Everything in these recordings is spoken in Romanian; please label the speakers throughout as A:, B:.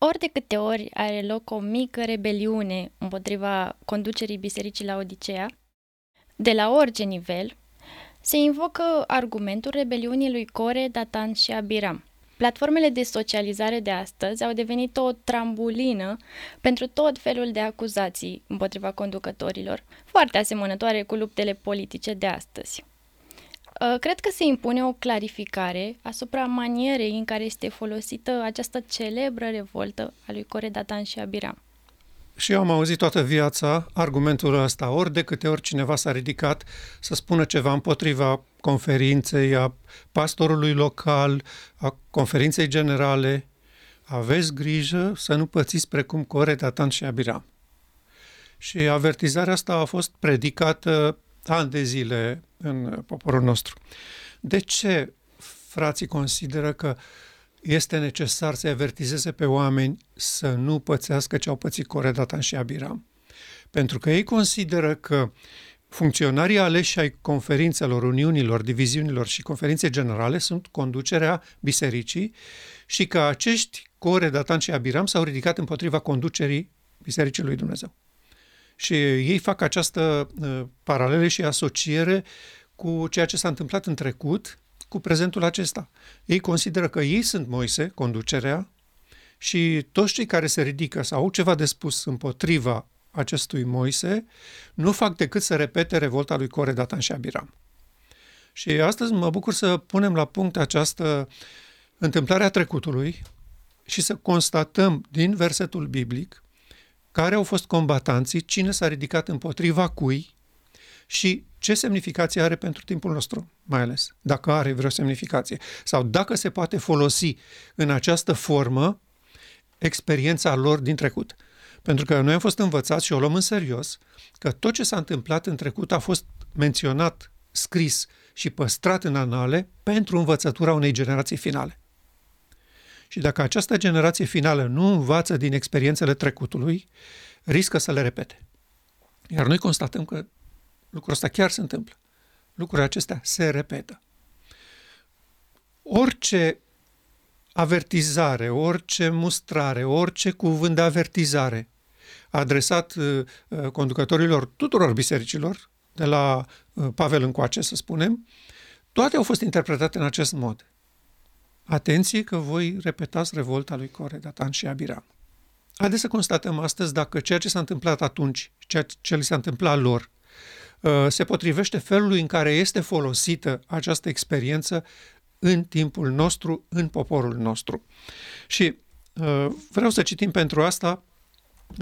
A: Ori de câte ori are loc o mică rebeliune împotriva conducerii bisericii la Odiseea, de la orice nivel, se invocă argumentul rebeliunii lui Core, Datan și Abiram. Platformele de socializare de astăzi au devenit o trambulină pentru tot felul de acuzații împotriva conducătorilor, foarte asemănătoare cu luptele politice de astăzi. Uh, cred că se impune o clarificare asupra manierei în care este folosită această celebră revoltă a lui Core Datan și Abiram.
B: Și eu am auzit toată viața argumentul ăsta, ori de câte ori cineva s-a ridicat să spună ceva împotriva conferinței, a pastorului local, a conferinței generale, aveți grijă să nu pățiți precum Core, Datan și Abiram. Și avertizarea asta a fost predicată ani de zile în poporul nostru. De ce frații consideră că este necesar să avertizeze pe oameni să nu pățească ce au pățit Coredatan și Abiram? Pentru că ei consideră că funcționarii aleși ai conferințelor, uniunilor, diviziunilor și conferințe generale sunt conducerea bisericii și că acești Core, Datan și Abiram s-au ridicat împotriva conducerii Bisericii lui Dumnezeu. Și ei fac această uh, paralele și asociere cu ceea ce s-a întâmplat în trecut cu prezentul acesta. Ei consideră că ei sunt Moise, conducerea, și toți cei care se ridică sau au ceva de spus împotriva acestui Moise, nu fac decât să repete revolta lui Core, Datan și Abiram. Și astăzi mă bucur să punem la punct această întâmplare a trecutului și să constatăm din versetul biblic care au fost combatanții, cine s-a ridicat împotriva cui și ce semnificație are pentru timpul nostru, mai ales, dacă are vreo semnificație, sau dacă se poate folosi în această formă experiența lor din trecut. Pentru că noi am fost învățați și o luăm în serios că tot ce s-a întâmplat în trecut a fost menționat, scris și păstrat în anale pentru învățătura unei generații finale. Și dacă această generație finală nu învață din experiențele trecutului, riscă să le repete. Iar noi constatăm că lucrul ăsta chiar se întâmplă. Lucrurile acestea se repetă. Orice avertizare, orice mustrare, orice cuvânt de avertizare adresat uh, uh, conducătorilor tuturor bisericilor, de la uh, Pavel încoace, să spunem, toate au fost interpretate în acest mod. Atenție că voi repetați revolta lui Core, Datan și Abiram. Haideți să constatăm astăzi dacă ceea ce s-a întâmplat atunci, ceea ce li s-a întâmplat lor, uh, se potrivește felului în care este folosită această experiență în timpul nostru, în poporul nostru. Și uh, vreau să citim pentru asta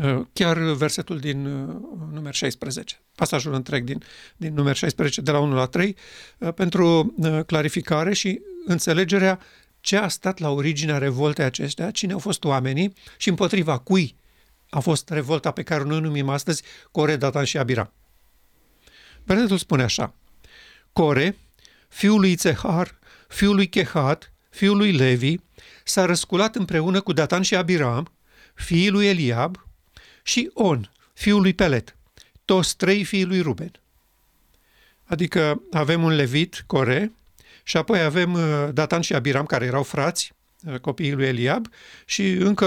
B: uh, chiar versetul din număr 16, pasajul întreg din, din număr 16, de la 1 la 3, pentru clarificare și înțelegerea ce a stat la originea revoltei acestea, cine au fost oamenii și împotriva cui a fost revolta pe care noi numim astăzi Core, Datan și Abira. Versetul spune așa, Core, fiul lui Țehar, fiul lui Chehat, fiul lui Levi, s-a răsculat împreună cu Datan și Abiram, fiul lui Eliab, și On, fiul lui Pelet, toți trei fiii lui Ruben. Adică avem un levit, Core, și apoi avem uh, Datan și Abiram, care erau frați, uh, copiii lui Eliab, și încă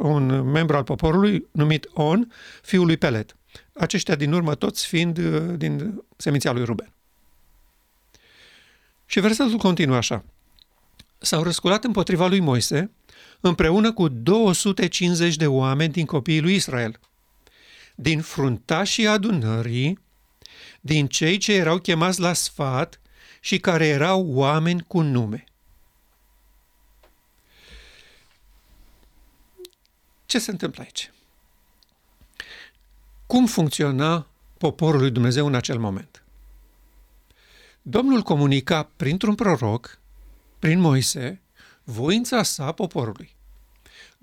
B: un membru al poporului numit On, fiul lui Pelet. Aceștia din urmă toți fiind uh, din seminția lui Ruben. Și versetul continuă așa. S-au răsculat împotriva lui Moise împreună cu 250 de oameni din copiii lui Israel, din fruntașii adunării, din cei ce erau chemați la sfat și care erau oameni cu nume. Ce se întâmplă aici? Cum funcționa poporul lui Dumnezeu în acel moment? Domnul comunica printr-un proroc, prin Moise, voința sa poporului.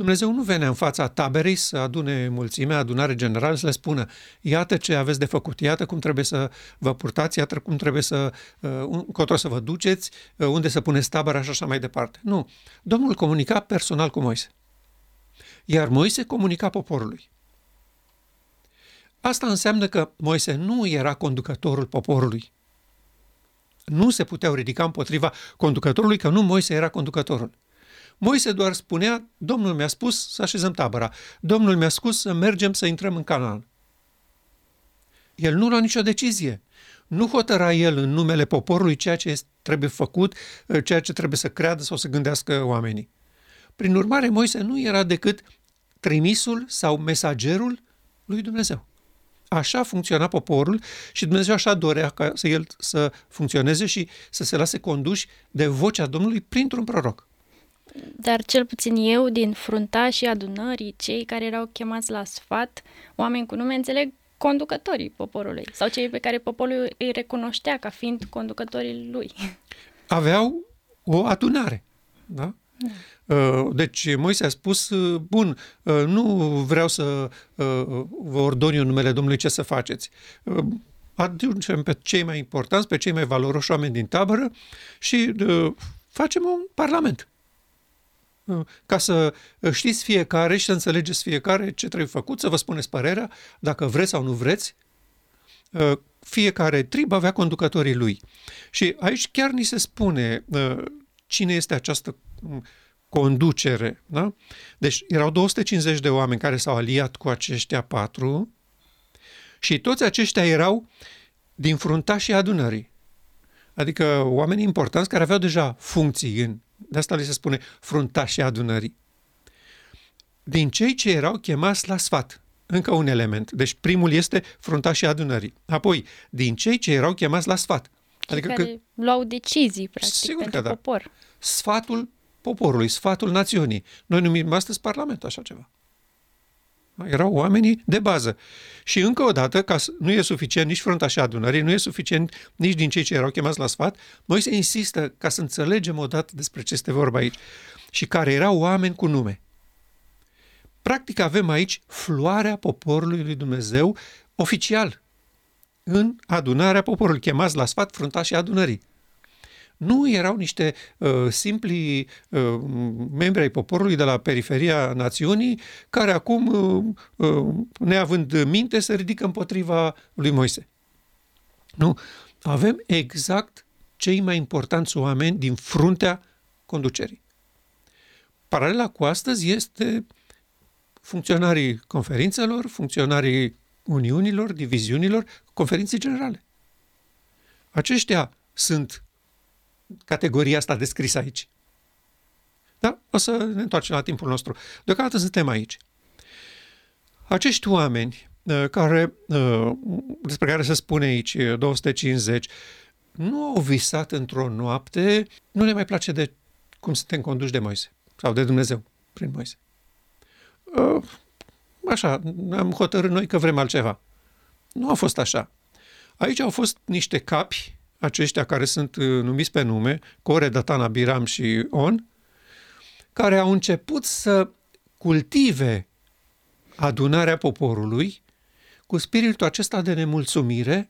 B: Dumnezeu nu venea în fața taberei să adune mulțimea, adunare generală, să le spună iată ce aveți de făcut, iată cum trebuie să vă purtați, iată cum trebuie să, uh, încotro să vă duceți, uh, unde să puneți tabăra și așa mai departe. Nu. Domnul comunica personal cu Moise. Iar Moise comunica poporului. Asta înseamnă că Moise nu era conducătorul poporului. Nu se puteau ridica împotriva conducătorului, că nu Moise era conducătorul. Moise doar spunea, Domnul mi-a spus să așezăm tabăra, Domnul mi-a spus să mergem să intrăm în Canaan. El nu lua nicio decizie. Nu hotăra el în numele poporului ceea ce trebuie făcut, ceea ce trebuie să creadă sau să gândească oamenii. Prin urmare, Moise nu era decât trimisul sau mesagerul lui Dumnezeu. Așa funcționa poporul și Dumnezeu așa dorea ca să el să funcționeze și să se lase conduși de vocea Domnului printr-un proroc.
A: Dar cel puțin eu, din fruntașii adunării, cei care erau chemați la sfat, oameni cu nume, înțeleg conducătorii poporului sau cei pe care poporul îi recunoștea ca fiind conducătorii lui.
B: Aveau o adunare. Da? da. Uh, deci Moise a spus, uh, bun, uh, nu vreau să vă ordon eu numele Domnului ce să faceți. Aducem pe cei mai importanți, pe cei mai valoroși oameni din tabără și facem un parlament ca să știți fiecare și să înțelegeți fiecare ce trebuie făcut, să vă spuneți părerea, dacă vreți sau nu vreți. Uh, fiecare trib avea conducătorii lui. Și aici chiar ni se spune uh, cine este această um, conducere. Da? Deci erau 250 de oameni care s-au aliat cu aceștia patru și toți aceștia erau din fruntașii adunării. Adică oameni importanți care aveau deja funcții în de asta li se spune fruntașii adunării. Din cei ce erau chemați la sfat, încă un element. Deci primul este fruntașii adunării. Apoi, din cei ce erau chemați la sfat.
A: Adică care că, luau decizii, practic, sigur pentru că da. popor.
B: Sfatul poporului, sfatul națiunii. Noi numim astăzi Parlamentul așa ceva. Erau oamenii de bază. Și încă o dată, ca să, nu e suficient nici fruntașa adunării, nu e suficient nici din cei ce erau chemați la sfat, se insistă ca să înțelegem odată despre ce este vorba aici. Și care erau oameni cu nume. Practic avem aici floarea poporului lui Dumnezeu oficial în adunarea poporului, chemați la sfat fruntașii adunării nu erau niște uh, simpli uh, membri ai poporului de la periferia națiunii care acum, uh, uh, neavând minte, se ridică împotriva lui Moise. Nu. Avem exact cei mai importanți oameni din fruntea conducerii. Paralela cu astăzi este funcționarii conferințelor, funcționarii uniunilor, diviziunilor, conferințe generale. Aceștia sunt categoria asta descrisă aici. Da? O să ne întoarcem la timpul nostru. Deocamdată suntem aici. Acești oameni uh, care, uh, despre care se spune aici 250, nu au visat într-o noapte, nu le mai place de cum suntem conduși de Moise sau de Dumnezeu prin Moise. Uh, așa, am hotărât noi că vrem altceva. Nu a fost așa. Aici au fost niște capi aceștia care sunt uh, numiți pe nume, Core, Datana, Biram și On, care au început să cultive adunarea poporului cu spiritul acesta de nemulțumire,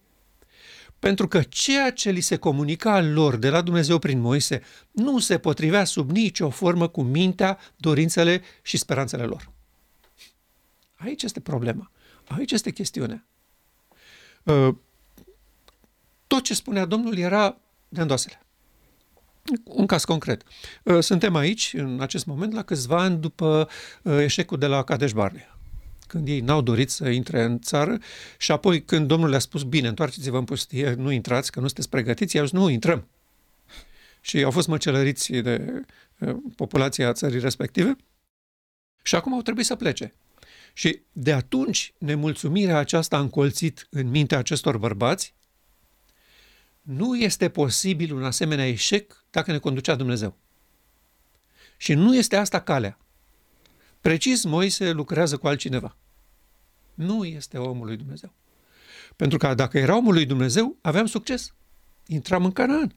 B: pentru că ceea ce li se comunica lor de la Dumnezeu prin Moise nu se potrivea sub nicio formă cu mintea, dorințele și speranțele lor. Aici este problema. Aici este chestiunea. Uh, tot ce spunea Domnul era de îndoasele. Un caz concret. Uh, suntem aici, în acest moment, la câțiva ani după uh, eșecul de la Cadeș Barnea când ei n-au dorit să intre în țară și apoi când Domnul le-a spus, bine, întoarceți-vă în pustie, nu intrați, că nu sunteți pregătiți, i-au zis, nu, intrăm. Și au fost măcelăriți de uh, populația țării respective și acum au trebuit să plece. Și de atunci nemulțumirea aceasta a încolțit în mintea acestor bărbați nu este posibil un asemenea eșec dacă ne conducea Dumnezeu. Și nu este asta calea. Precis, Moise lucrează cu altcineva. Nu este omul lui Dumnezeu. Pentru că dacă era omul lui Dumnezeu, aveam succes. Intram în Canaan.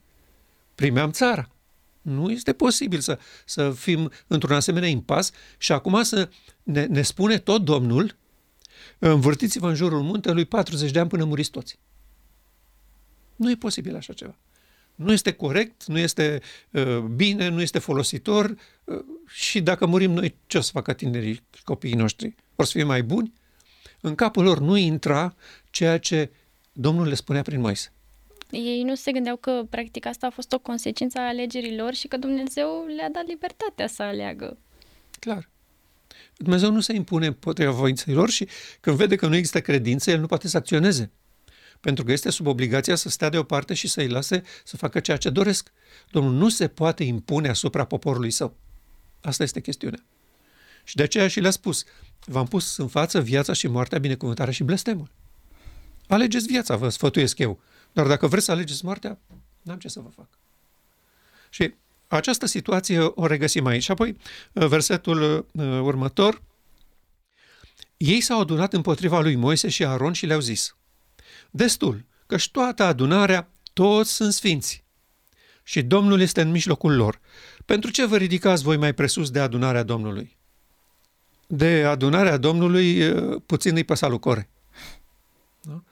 B: Primeam țara. Nu este posibil să, să fim într-un asemenea impas și acum să ne, ne spune tot Domnul, învârtiți-vă în jurul muntelui 40 de ani până muriți toți. Nu e posibil așa ceva. Nu este corect, nu este uh, bine, nu este folositor uh, și dacă murim noi, ce o să facă tinerii copiii noștri? Vor să fie mai buni? În capul lor nu intra ceea ce Domnul le spunea prin Moise.
A: Ei nu se gândeau că practic asta a fost o consecință a alegerilor și că Dumnezeu le-a dat libertatea să aleagă.
B: Clar. Dumnezeu nu se impune împotriva voinței lor și când vede că nu există credință, El nu poate să acționeze. Pentru că este sub obligația să stea deoparte și să-i lase să facă ceea ce doresc. Domnul nu se poate impune asupra poporului său. Asta este chestiunea. Și de aceea și le-a spus, v-am pus în față viața și moartea, binecuvântarea și blestemul. Alegeți viața, vă sfătuiesc eu. Dar dacă vreți să alegeți moartea, n-am ce să vă fac. Și această situație o regăsim aici. Și apoi, versetul uh, următor, ei s-au adunat împotriva lui Moise și Aron și le-au zis, Destul, căci toată adunarea, toți sunt sfinți. Și Domnul este în mijlocul lor. Pentru ce vă ridicați voi mai presus de adunarea Domnului? De adunarea Domnului uh, puțin îi păsa lui Core. Da?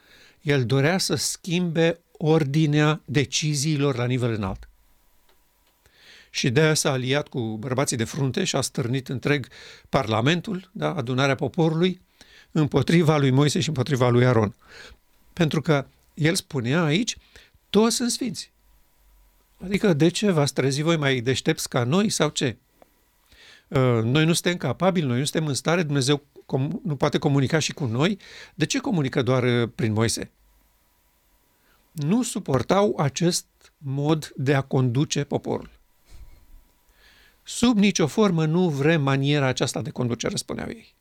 B: El dorea să schimbe ordinea deciziilor la nivel înalt. Și de aia s-a aliat cu bărbații de frunte și a stârnit întreg Parlamentul, da, adunarea poporului, împotriva lui Moise și împotriva lui Aron. Pentru că el spunea aici, toți sunt sfinți. Adică de ce v-ați trezit voi mai deștepți ca noi sau ce? Uh, noi nu suntem capabili, noi nu suntem în stare, Dumnezeu nu poate comunica și cu noi. De ce comunică doar uh, prin Moise? Nu suportau acest mod de a conduce poporul. Sub nicio formă nu vrem maniera aceasta de conducere, spuneau ei.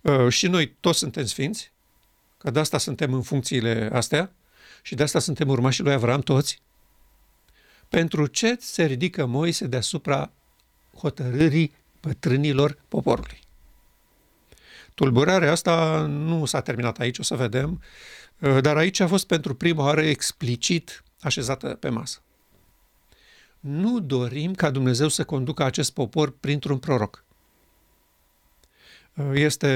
B: Uh, și noi toți suntem sfinți, că de asta suntem în funcțiile astea și de asta suntem urmașii lui Avram toți. Pentru ce se ridică Moise deasupra hotărârii pătrânilor poporului? Tulburarea asta nu s-a terminat aici, o să vedem, uh, dar aici a fost pentru prima oară explicit așezată pe masă. Nu dorim ca Dumnezeu să conducă acest popor printr-un proroc. Este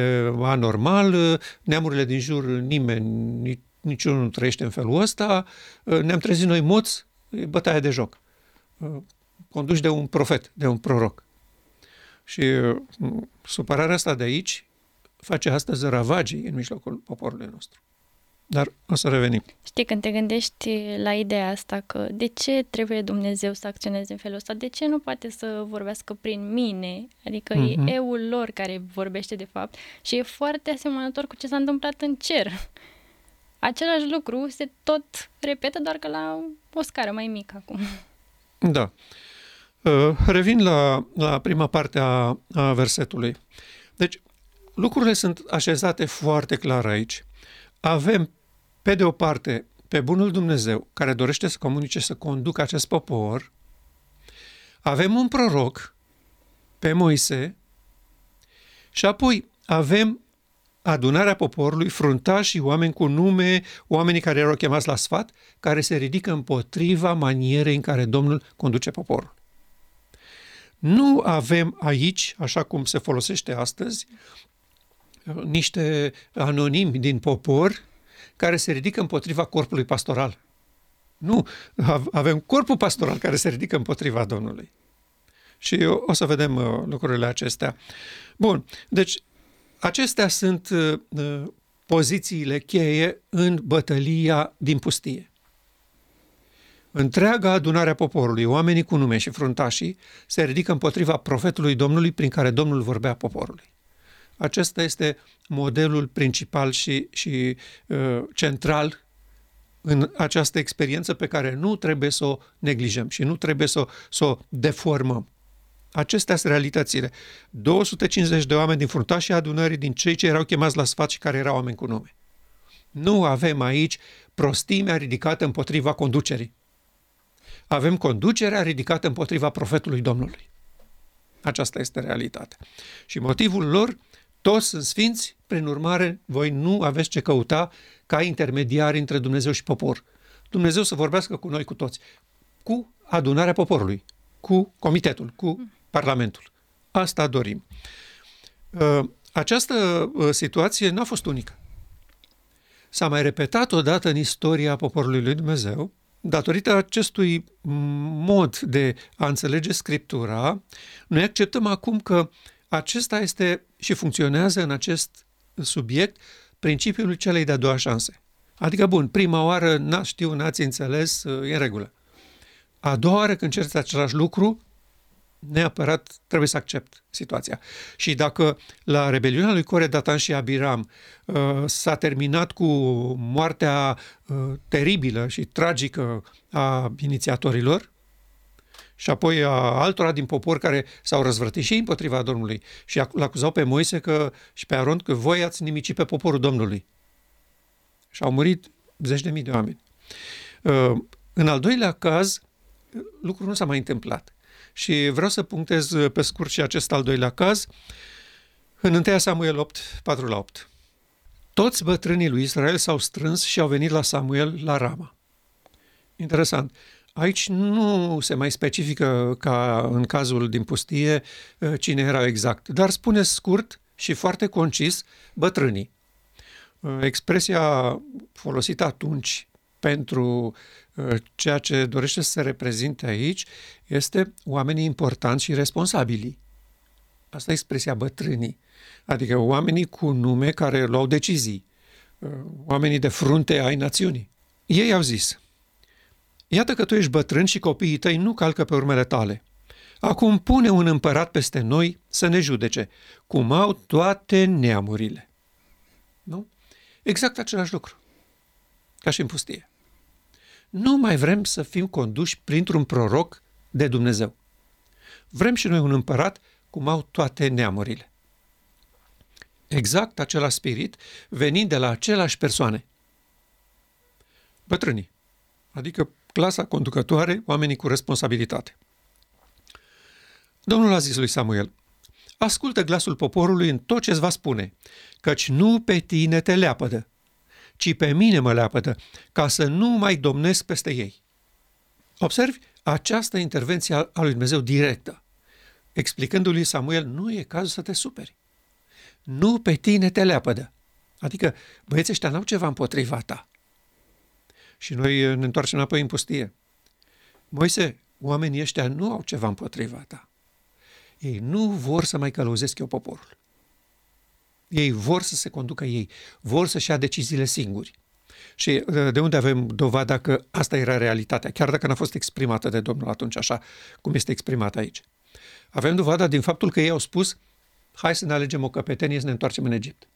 B: anormal, neamurile din jur, nimeni, niciunul nu trăiește în felul ăsta, ne-am trezit noi moți, e bătaia de joc. Conduși de un profet, de un proroc. Și supărarea asta de aici face astăzi ravagii în mijlocul poporului nostru. Dar o să revenim.
A: Știi, când te gândești la ideea asta că de ce trebuie Dumnezeu să acționeze în felul ăsta, de ce nu poate să vorbească prin mine, adică mm-hmm. e mhm. eul lor care vorbește de fapt și e foarte asemănător cu ce s-a întâmplat în cer. Același lucru se tot repetă, doar că la o scară mai mică acum.
B: Da. Uh, revin la, la prima parte a, a versetului. Deci, lucrurile sunt așezate foarte clar aici. Avem pe de o parte, pe bunul Dumnezeu, care dorește să comunice, să conducă acest popor, avem un proroc, pe Moise, și apoi avem adunarea poporului, fruntași, oameni cu nume, oamenii care erau chemați la sfat, care se ridică împotriva manierei în care Domnul conduce poporul. Nu avem aici, așa cum se folosește astăzi, niște anonimi din popor care se ridică împotriva corpului pastoral. Nu, avem corpul pastoral care se ridică împotriva Domnului. Și o să vedem uh, lucrurile acestea. Bun, deci acestea sunt uh, uh, pozițiile cheie în bătălia din pustie. Întreaga adunare a poporului, oamenii cu nume și fruntașii, se ridică împotriva profetului Domnului prin care Domnul vorbea poporului. Acesta este modelul principal și, și uh, central în această experiență pe care nu trebuie să o neglijăm și nu trebuie să, să o deformăm. Acestea sunt realitățile. 250 de oameni din fruntașii adunării, din cei ce erau chemați la sfat și care erau oameni cu nume. Nu avem aici prostimea ridicată împotriva conducerii. Avem conducerea ridicată împotriva profetului Domnului. Aceasta este realitatea. Și motivul lor toți sunt sfinți, prin urmare, voi nu aveți ce căuta ca intermediari între Dumnezeu și popor. Dumnezeu să vorbească cu noi cu toți, cu adunarea poporului, cu comitetul, cu parlamentul. Asta dorim. Uh, această uh, situație n-a fost unică. S-a mai repetat odată în istoria poporului lui Dumnezeu, datorită acestui mod de a înțelege Scriptura, noi acceptăm acum că acesta este și funcționează în acest subiect principiul celei de-a doua șanse. Adică, bun, prima oară n-a știu, n-ați înțeles, e în regulă. A doua oară când cerți același lucru, neapărat trebuie să accept situația. Și dacă la rebeliunea lui Core, Datan și Abiram uh, s-a terminat cu moartea uh, teribilă și tragică a inițiatorilor, și apoi a altora din popor care s-au răzvrătit și împotriva Domnului și l-acuzau pe Moise că, și pe Aron că voi ați nimicit pe poporul Domnului. Și au murit zeci de mii de oameni. Uh, în al doilea caz, lucrul nu s-a mai întâmplat. Și vreau să punctez pe scurt și acest al doilea caz în 1 Samuel 8, 4 la 8. Toți bătrânii lui Israel s-au strâns și au venit la Samuel la Rama. Interesant. Aici nu se mai specifică ca în cazul din pustie cine era exact, dar spune scurt și foarte concis bătrânii. Expresia folosită atunci pentru uh, ceea ce dorește să se reprezinte aici este oamenii importanți și responsabili. Asta e expresia bătrânii, adică oamenii cu nume care luau decizii, uh, oamenii de frunte ai națiunii. Ei au zis, iată că tu ești bătrân și copiii tăi nu calcă pe urmele tale. Acum pune un împărat peste noi să ne judece, cum au toate neamurile. Nu? Exact același lucru, ca și în pustie. Nu mai vrem să fim conduși printr-un proroc de Dumnezeu. Vrem și noi un împărat cum au toate neamurile. Exact același spirit venind de la aceleași persoane. Bătrânii, adică clasa conducătoare, oamenii cu responsabilitate. Domnul a zis lui Samuel, ascultă glasul poporului în tot ce-ți va spune, căci nu pe tine te leapădă, ci pe mine mă leapădă, ca să nu mai domnesc peste ei. Observi această intervenție a lui Dumnezeu directă, explicându-lui Samuel, nu e cazul să te superi. Nu pe tine te leapădă. Adică băieții ăștia n-au ceva împotriva ta. Și noi ne întoarcem înapoi în pustie. Moise, oamenii ăștia nu au ceva împotriva ta. Ei nu vor să mai călăuzesc eu poporul. Ei vor să se conducă ei, vor să-și ia deciziile singuri. Și uh, de unde avem dovada că asta era realitatea, chiar dacă n-a fost exprimată de Domnul atunci așa cum este exprimată aici. Avem dovada din faptul că ei au spus, hai să ne alegem o căpetenie să ne întoarcem în Egipt.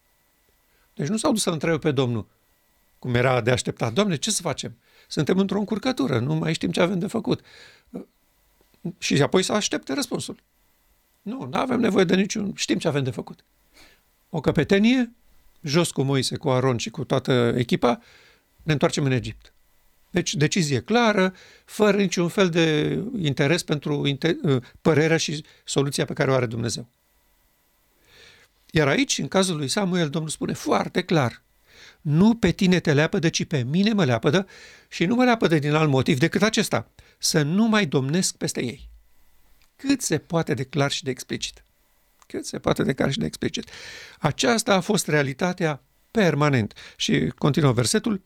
B: Deci nu s-au dus să întrebe pe Domnul, cum era de așteptat. Doamne, ce să facem? Suntem într-o încurcătură, nu mai știm ce avem de făcut. Și apoi să aștepte răspunsul. Nu, nu avem nevoie de niciun... Știm ce avem de făcut o căpetenie, jos cu Moise, cu Aron și cu toată echipa, ne întoarcem în Egipt. Deci, decizie clară, fără niciun fel de interes pentru inter- uh, părerea și soluția pe care o are Dumnezeu. Iar aici, în cazul lui Samuel, Domnul spune foarte clar, nu pe tine te leapădă, ci pe mine mă leapădă și nu mă leapădă din alt motiv decât acesta, să nu mai domnesc peste ei. Cât se poate de clar și de explicit cât se poate de clar și de explicit. Aceasta a fost realitatea permanent. Și continuă versetul,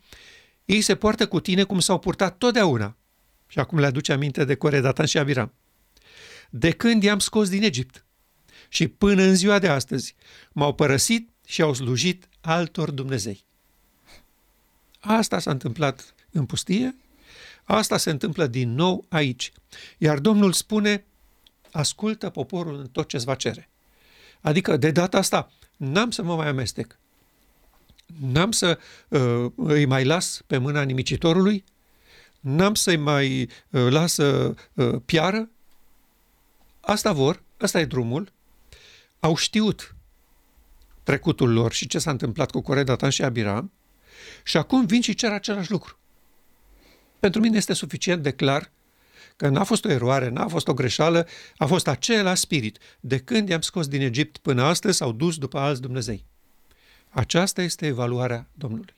B: ei se poartă cu tine cum s-au purtat totdeauna. Și acum le aduce aminte de Core, Datan și Abiram. De când i-am scos din Egipt și până în ziua de astăzi m-au părăsit și au slujit altor Dumnezei. Asta s-a întâmplat în pustie, asta se întâmplă din nou aici. Iar Domnul spune, ascultă poporul în tot ce-ți va cere. Adică, de data asta, n-am să mă mai amestec. N-am să uh, îi mai las pe mâna nimicitorului, n-am să-i mai uh, las să uh, piară. Asta vor, asta e drumul. Au știut trecutul lor și ce s-a întâmplat cu Coredatan și Abiram și acum vin și cer același lucru. Pentru mine este suficient de clar că n-a fost o eroare, n-a fost o greșeală, a fost același spirit. De când i-am scos din Egipt până astăzi s-au dus după alți Dumnezei. Aceasta este evaluarea Domnului.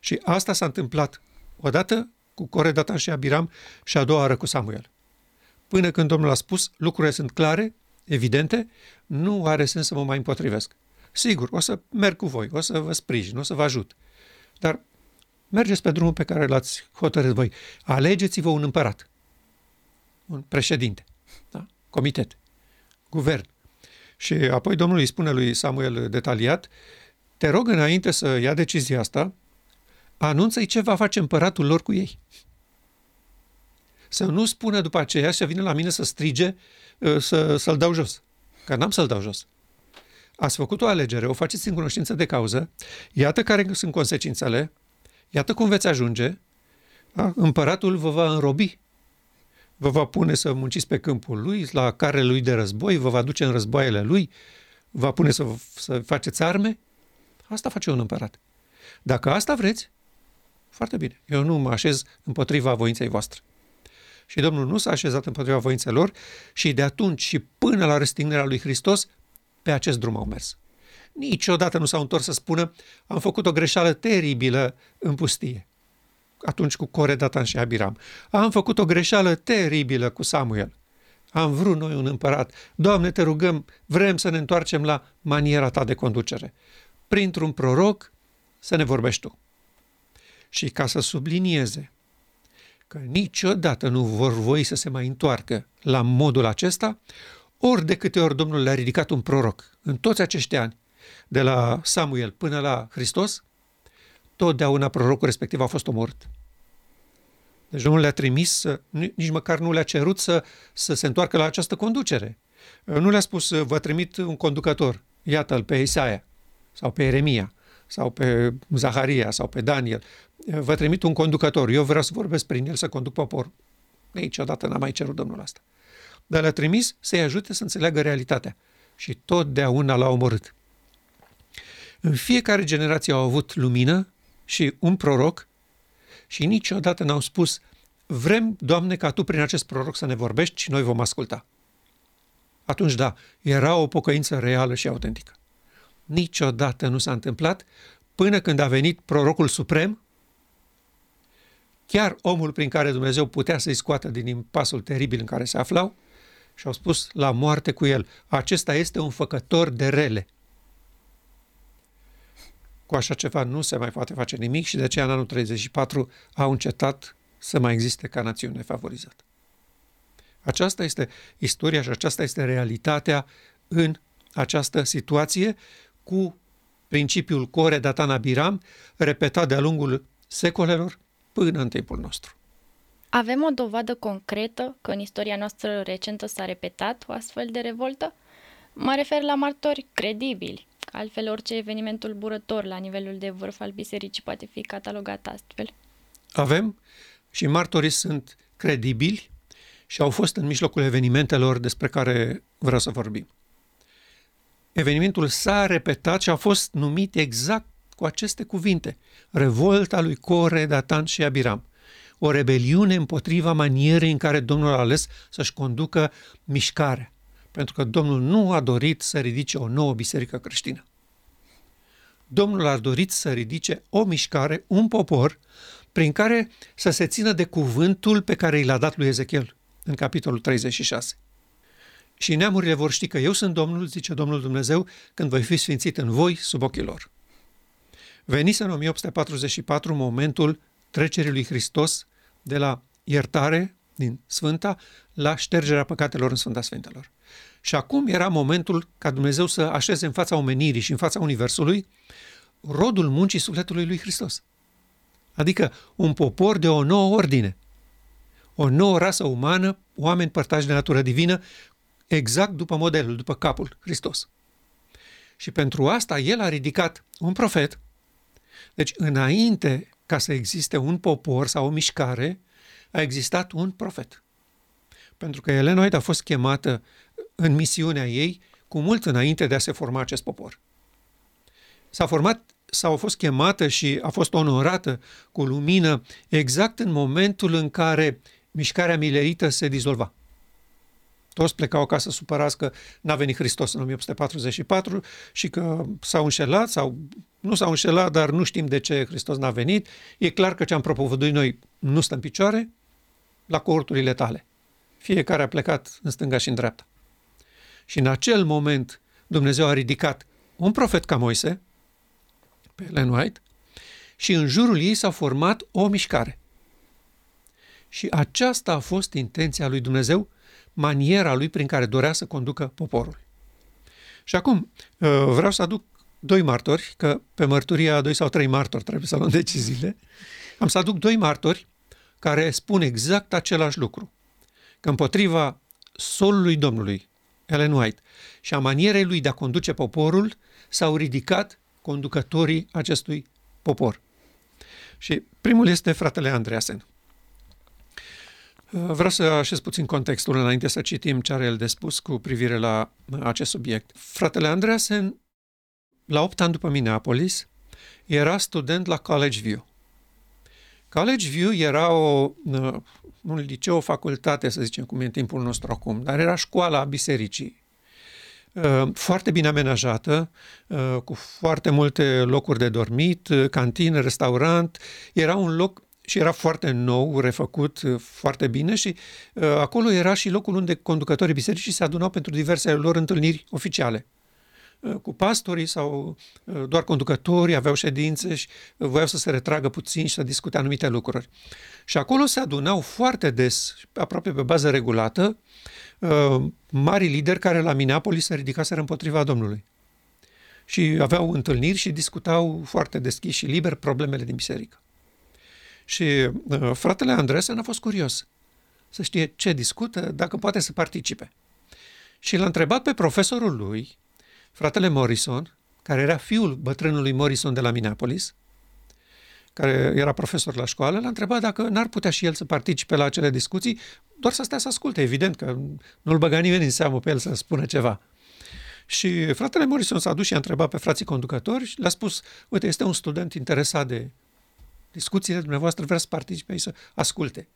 B: Și asta s-a întâmplat odată cu Core, Datan și Abiram și a doua oară cu Samuel. Până când Domnul a spus, lucrurile sunt clare, evidente, nu are sens să mă mai împotrivesc. Sigur, o să merg cu voi, o să vă sprijin, o să vă ajut. Dar mergeți pe drumul pe care l-ați hotărât voi. Alegeți-vă un împărat un președinte, da? comitet, guvern. Și apoi Domnul îi spune lui Samuel detaliat, te rog înainte să ia decizia asta, anunță-i ce va face împăratul lor cu ei. Să nu spună după aceea să vină la mine să strige uh, să, să-l dau jos. Că n-am să-l dau jos. Ați făcut o alegere, o faceți în cunoștință de cauză, iată care sunt consecințele, iată cum veți ajunge, da? împăratul vă va înrobi, vă va pune să munciți pe câmpul lui, la care lui de război, vă va duce în războaiele lui, va pune să, să faceți arme. Asta face un împărat. Dacă asta vreți, foarte bine. Eu nu mă așez împotriva voinței voastre. Și Domnul nu s-a așezat împotriva voinței lor și de atunci și până la răstignerea lui Hristos, pe acest drum au mers. Niciodată nu s-au întors să spună am făcut o greșeală teribilă în pustie. Atunci cu Core, Datan și Abiram. Am făcut o greșeală teribilă cu Samuel. Am vrut noi un împărat. Doamne, te rugăm, vrem să ne întoarcem la maniera ta de conducere. Printr-un proroc să ne vorbești tu. Și ca să sublinieze că niciodată nu vor voi să se mai întoarcă la modul acesta, ori de câte ori Domnul le-a ridicat un proroc în toți acești ani, de la Samuel până la Hristos, totdeauna prorocul respectiv a fost omorât. Deci Domnul le-a trimis, nici măcar nu le-a cerut să, să se întoarcă la această conducere. Nu le-a spus, vă trimit un conducător, iată-l pe Isaia, sau pe Eremia, sau pe Zaharia, sau pe Daniel. Vă trimit un conducător, eu vreau să vorbesc prin el, să conduc poporul. Niciodată n-a mai cerut Domnul asta dar l-a trimis să-i ajute să înțeleagă realitatea. Și totdeauna l-a omorât. În fiecare generație au avut lumină și un proroc și niciodată n-au spus vrem, Doamne, ca Tu prin acest proroc să ne vorbești și noi vom asculta. Atunci, da, era o pocăință reală și autentică. Niciodată nu s-a întâmplat până când a venit prorocul suprem, chiar omul prin care Dumnezeu putea să-i scoată din impasul teribil în care se aflau, și au spus la moarte cu el. Acesta este un făcător de rele. Cu așa ceva nu se mai poate face nimic și de aceea în anul 34 au încetat să mai existe ca națiune favorizată. Aceasta este istoria și aceasta este realitatea în această situație cu principiul Core Datana Biram repetat de-a lungul secolelor până în timpul nostru.
A: Avem o dovadă concretă că în istoria noastră recentă s-a repetat o astfel de revoltă? Mă refer la martori credibili. Altfel, orice eveniment tulburător la nivelul de vârf al bisericii poate fi catalogat astfel.
B: Avem și martorii sunt credibili și au fost în mijlocul evenimentelor despre care vreau să vorbim. Evenimentul s-a repetat și a fost numit exact cu aceste cuvinte. Revolta lui Core, Datan și Abiram – o rebeliune împotriva manierei în care Domnul a ales să-și conducă mișcarea. Pentru că Domnul nu a dorit să ridice o nouă biserică creștină. Domnul a dorit să ridice o mișcare, un popor, prin care să se țină de cuvântul pe care i l-a dat lui Ezechiel în capitolul 36. Și neamurile vor ști că eu sunt Domnul, zice Domnul Dumnezeu, când voi fi sfințit în voi sub ochii lor. Venise în 1844 momentul trecerii lui Hristos de la iertare din Sfânta la ștergerea păcatelor în Sfânta Sfintelor. Și acum era momentul ca Dumnezeu să așeze în fața omenirii și în fața Universului rodul muncii sufletului lui Hristos. Adică un popor de o nouă ordine, o nouă rasă umană, oameni părtași de natură divină, exact după modelul, după capul, Hristos. Și pentru asta el a ridicat un profet. Deci, înainte ca să existe un popor sau o mișcare, a existat un profet. Pentru că Elena White a fost chemată în misiunea ei cu mult înainte de a se forma acest popor. S-a format sau a fost chemată și a fost onorată cu lumină exact în momentul în care mișcarea milerită se dizolva. Toți plecau acasă supărați că n-a venit Hristos în 1844 și că s-au înșelat sau nu s-au înșelat, dar nu știm de ce Hristos n-a venit. E clar că ce am propovăduit noi nu stă în picioare la corturile tale. Fiecare a plecat în stânga și în dreapta. Și în acel moment Dumnezeu a ridicat un profet ca Moise, pe Ellen White, și în jurul ei s-a format o mișcare. Și aceasta a fost intenția lui Dumnezeu maniera lui prin care dorea să conducă poporul. Și acum uh, vreau să aduc doi martori, că pe mărturia doi sau trei martori trebuie să luăm deciziile, am să aduc doi martori care spun exact același lucru. Că împotriva solului Domnului, Ellen White, și a manierei lui de a conduce poporul, s-au ridicat conducătorii acestui popor. Și primul este fratele Andreasen. Vreau să așez puțin contextul înainte să citim ce are el de spus cu privire la acest subiect. Fratele Andreasen, la 8 ani după Minneapolis, era student la College View. College View era o, un liceu, o facultate, să zicem, cum e în timpul nostru acum, dar era școala bisericii. Foarte bine amenajată, cu foarte multe locuri de dormit, cantină, restaurant. Era un loc și era foarte nou, refăcut foarte bine și acolo era și locul unde conducătorii bisericii se adunau pentru diverse lor întâlniri oficiale. Uh, cu pastorii sau uh, doar conducătorii aveau ședințe și voiau să se retragă puțin și să discute anumite lucruri. Și acolo se adunau foarte des, aproape pe bază regulată, uh, mari lideri care la Minneapolis se ridicaseră împotriva Domnului. Și aveau întâlniri și discutau foarte deschis și liber problemele din biserică. Și fratele Andresen a fost curios să știe ce discută, dacă poate să participe. Și l-a întrebat pe profesorul lui, fratele Morrison, care era fiul bătrânului Morrison de la Minneapolis, care era profesor la școală, l-a întrebat dacă n-ar putea și el să participe la acele discuții, doar să stea să asculte, evident că nu-l băga nimeni în seamă pe el să spună ceva. Și fratele Morrison s-a dus și a întrebat pe frații conducători și le-a spus, uite, este un student interesat de discuțiile dumneavoastră, vrea să participe și să asculte.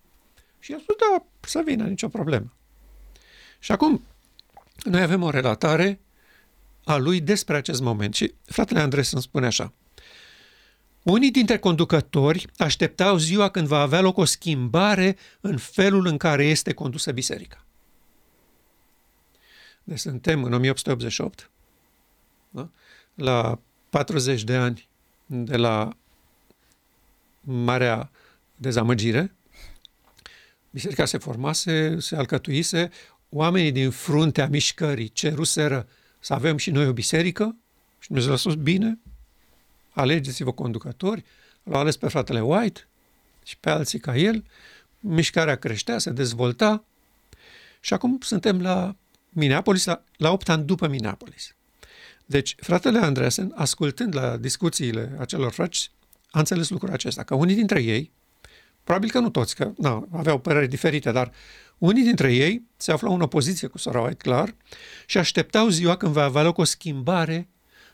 B: Și a spus, da, să vină, nicio problemă. Și acum, noi avem o relatare a lui despre acest moment. Și fratele Andres îmi spune așa. Unii dintre conducători așteptau ziua când va avea loc o schimbare în felul în care este condusă biserica. Deci suntem în 1888, da? la 40 de ani de la Marea Dezamăgire, biserica se formase, se alcătuise, oamenii din fruntea mișcării ceruseră să avem și noi o biserică și Dumnezeu a spus, bine, alegeți-vă conducători, l-au ales pe fratele White și pe alții ca el, mișcarea creștea, se dezvolta. Și acum suntem la Minneapolis, la, la 8 ani după Minneapolis. Deci, fratele Andreasen, ascultând la discuțiile acelor frați, a înțeles lucrul acesta, că unii dintre ei, probabil că nu toți, că na, aveau păreri diferite, dar unii dintre ei se aflau în opoziție cu Sora White, clar, și așteptau ziua când va avea loc o schimbare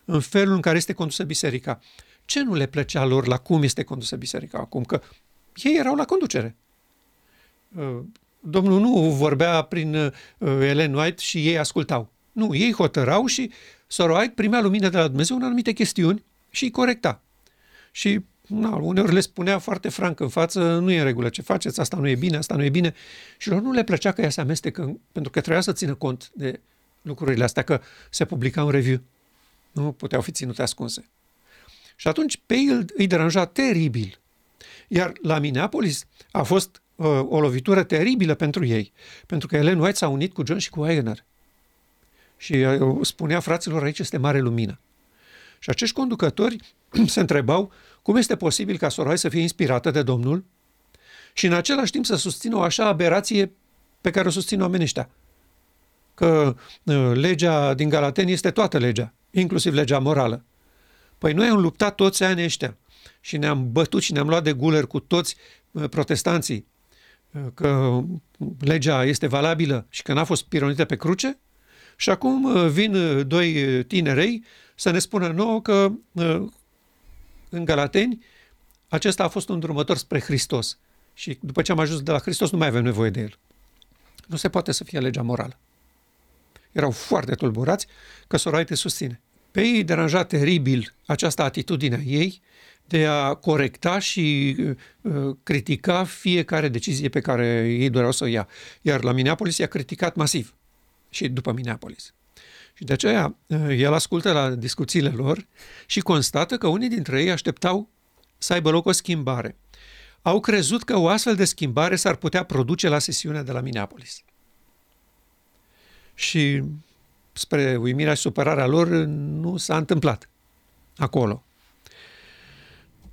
B: în felul în care este condusă biserica. Ce nu le plăcea lor la cum este condusă biserica acum? Că ei erau la conducere. Uh, Domnul nu vorbea prin uh, Ellen White și ei ascultau. Nu, ei hotărau și Sora White primea lumină de la Dumnezeu în anumite chestiuni și îi corecta. Și na, uneori le spunea foarte franc în față, nu e în regulă ce faceți, asta nu e bine, asta nu e bine. Și lor nu le plăcea că ea se amestecă, pentru că trebuia să țină cont de lucrurile astea, că se publica un review. Nu puteau fi ținute ascunse. Și atunci pe ei îi deranja teribil. Iar la Minneapolis a fost uh, o lovitură teribilă pentru ei, pentru că Ellen White s-a unit cu John și cu Wagner. Și uh, spunea fraților, aici este mare lumină. Și acești conducători se întrebau cum este posibil ca Soroai să fie inspirată de Domnul și în același timp să susțină o așa aberație pe care o susțin oamenii ăștia. Că uh, legea din Galateni este toată legea, inclusiv legea morală. Păi noi am luptat toți anii ăștia și ne-am bătut și ne-am luat de guler cu toți uh, protestanții uh, că legea este valabilă și că n-a fost pironită pe cruce și acum vin doi tinerei să ne spună nouă că în Galateni, acesta a fost un drumător spre Hristos. Și după ce am ajuns de la Hristos, nu mai avem nevoie de el. Nu se poate să fie legea morală. Erau foarte tulburați că Soraite susține. Pe ei deranja teribil această atitudine a ei de a corecta și uh, critica fiecare decizie pe care ei doreau să o ia. Iar la Minneapolis i-a criticat masiv. Și după Minneapolis. Și de aceea eh, el ascultă la discuțiile lor și constată că unii dintre ei așteptau să aibă loc o schimbare. Au crezut că o astfel de schimbare s-ar putea produce la sesiunea de la Minneapolis. Și spre uimirea și supărarea lor nu s-a întâmplat. acolo.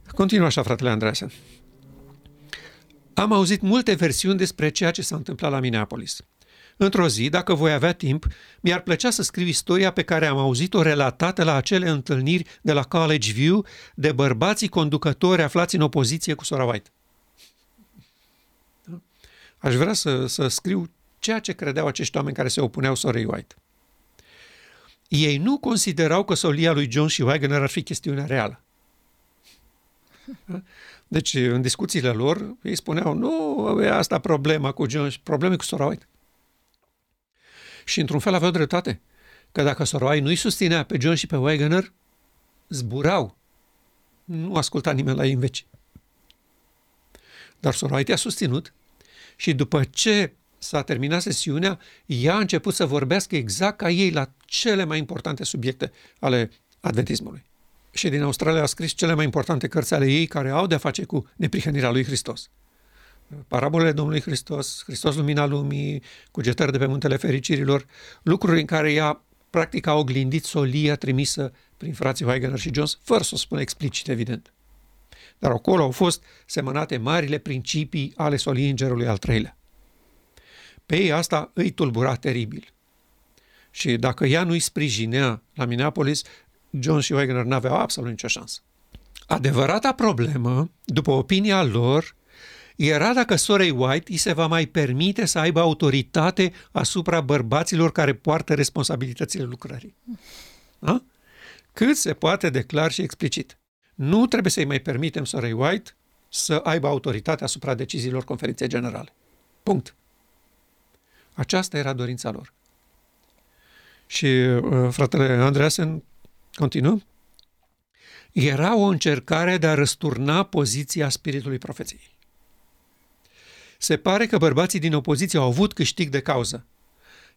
B: Continuă așa, fratele Andreasen. Am auzit multe versiuni despre ceea ce s-a întâmplat la Minneapolis. Într-o zi, dacă voi avea timp, mi-ar plăcea să scriu istoria pe care am auzit-o relatată la acele întâlniri de la College View de bărbații conducători aflați în opoziție cu Sora White. Aș vrea să, să scriu ceea ce credeau acești oameni care se opuneau Sorei White. Ei nu considerau că solia lui John și Wagner ar fi chestiunea reală. Deci, în discuțiile lor, ei spuneau, nu e asta problema cu John, probleme cu Sora White. Și într-un fel aveau dreptate, că dacă Sora White nu-i susținea pe John și pe Wagner, zburau. Nu asculta nimeni la ei în veci. Dar Sora White a susținut și după ce s-a terminat sesiunea, ea a început să vorbească exact ca ei la cele mai importante subiecte ale adventismului. Și din Australia a scris cele mai importante cărți ale ei care au de-a face cu neprihănirea lui Hristos. Parabolele Domnului Hristos, Hristos Lumina Lumii, cugetări de pe Muntele Fericirilor, lucruri în care ea practic a oglindit solia trimisă prin frații Wegener și Jones, fără să o spună explicit, evident. Dar acolo au fost semănate marile principii ale soliei îngerului al treilea. Pe ei asta îi tulbura teribil. Și dacă ea nu-i sprijinea la Minneapolis, John și Wagner n-aveau absolut nicio șansă. Adevărata problemă, după opinia lor, era dacă sorei White îi se va mai permite să aibă autoritate asupra bărbaților care poartă responsabilitățile lucrării. Da? Cât se poate declar și explicit. Nu trebuie să-i mai permitem sorei White să aibă autoritate asupra deciziilor conferinței generale. Punct. Aceasta era dorința lor. Și uh, fratele Andreasen continuă. Era o încercare de a răsturna poziția spiritului profeției. Se pare că bărbații din opoziție au avut câștig de cauză.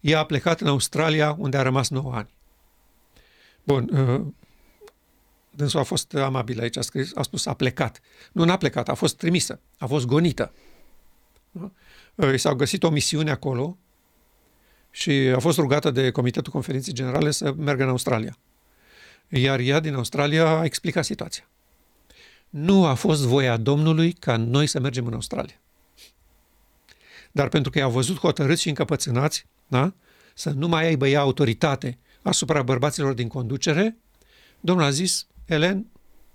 B: Ea a plecat în Australia, unde a rămas 9 ani. Bun, uh, dânsul a fost amabil aici, a, scris, a spus a plecat. Nu n-a plecat, a fost trimisă, a fost gonită. Uh, I s-au găsit o misiune acolo și a fost rugată de Comitetul Conferinței Generale să meargă în Australia. Iar ea din Australia a explicat situația. Nu a fost voia Domnului ca noi să mergem în Australia. Dar pentru că i-au văzut hotărâți și încăpățânați, da? să nu mai aibă ea autoritate asupra bărbaților din conducere, Domnul a zis, Elen,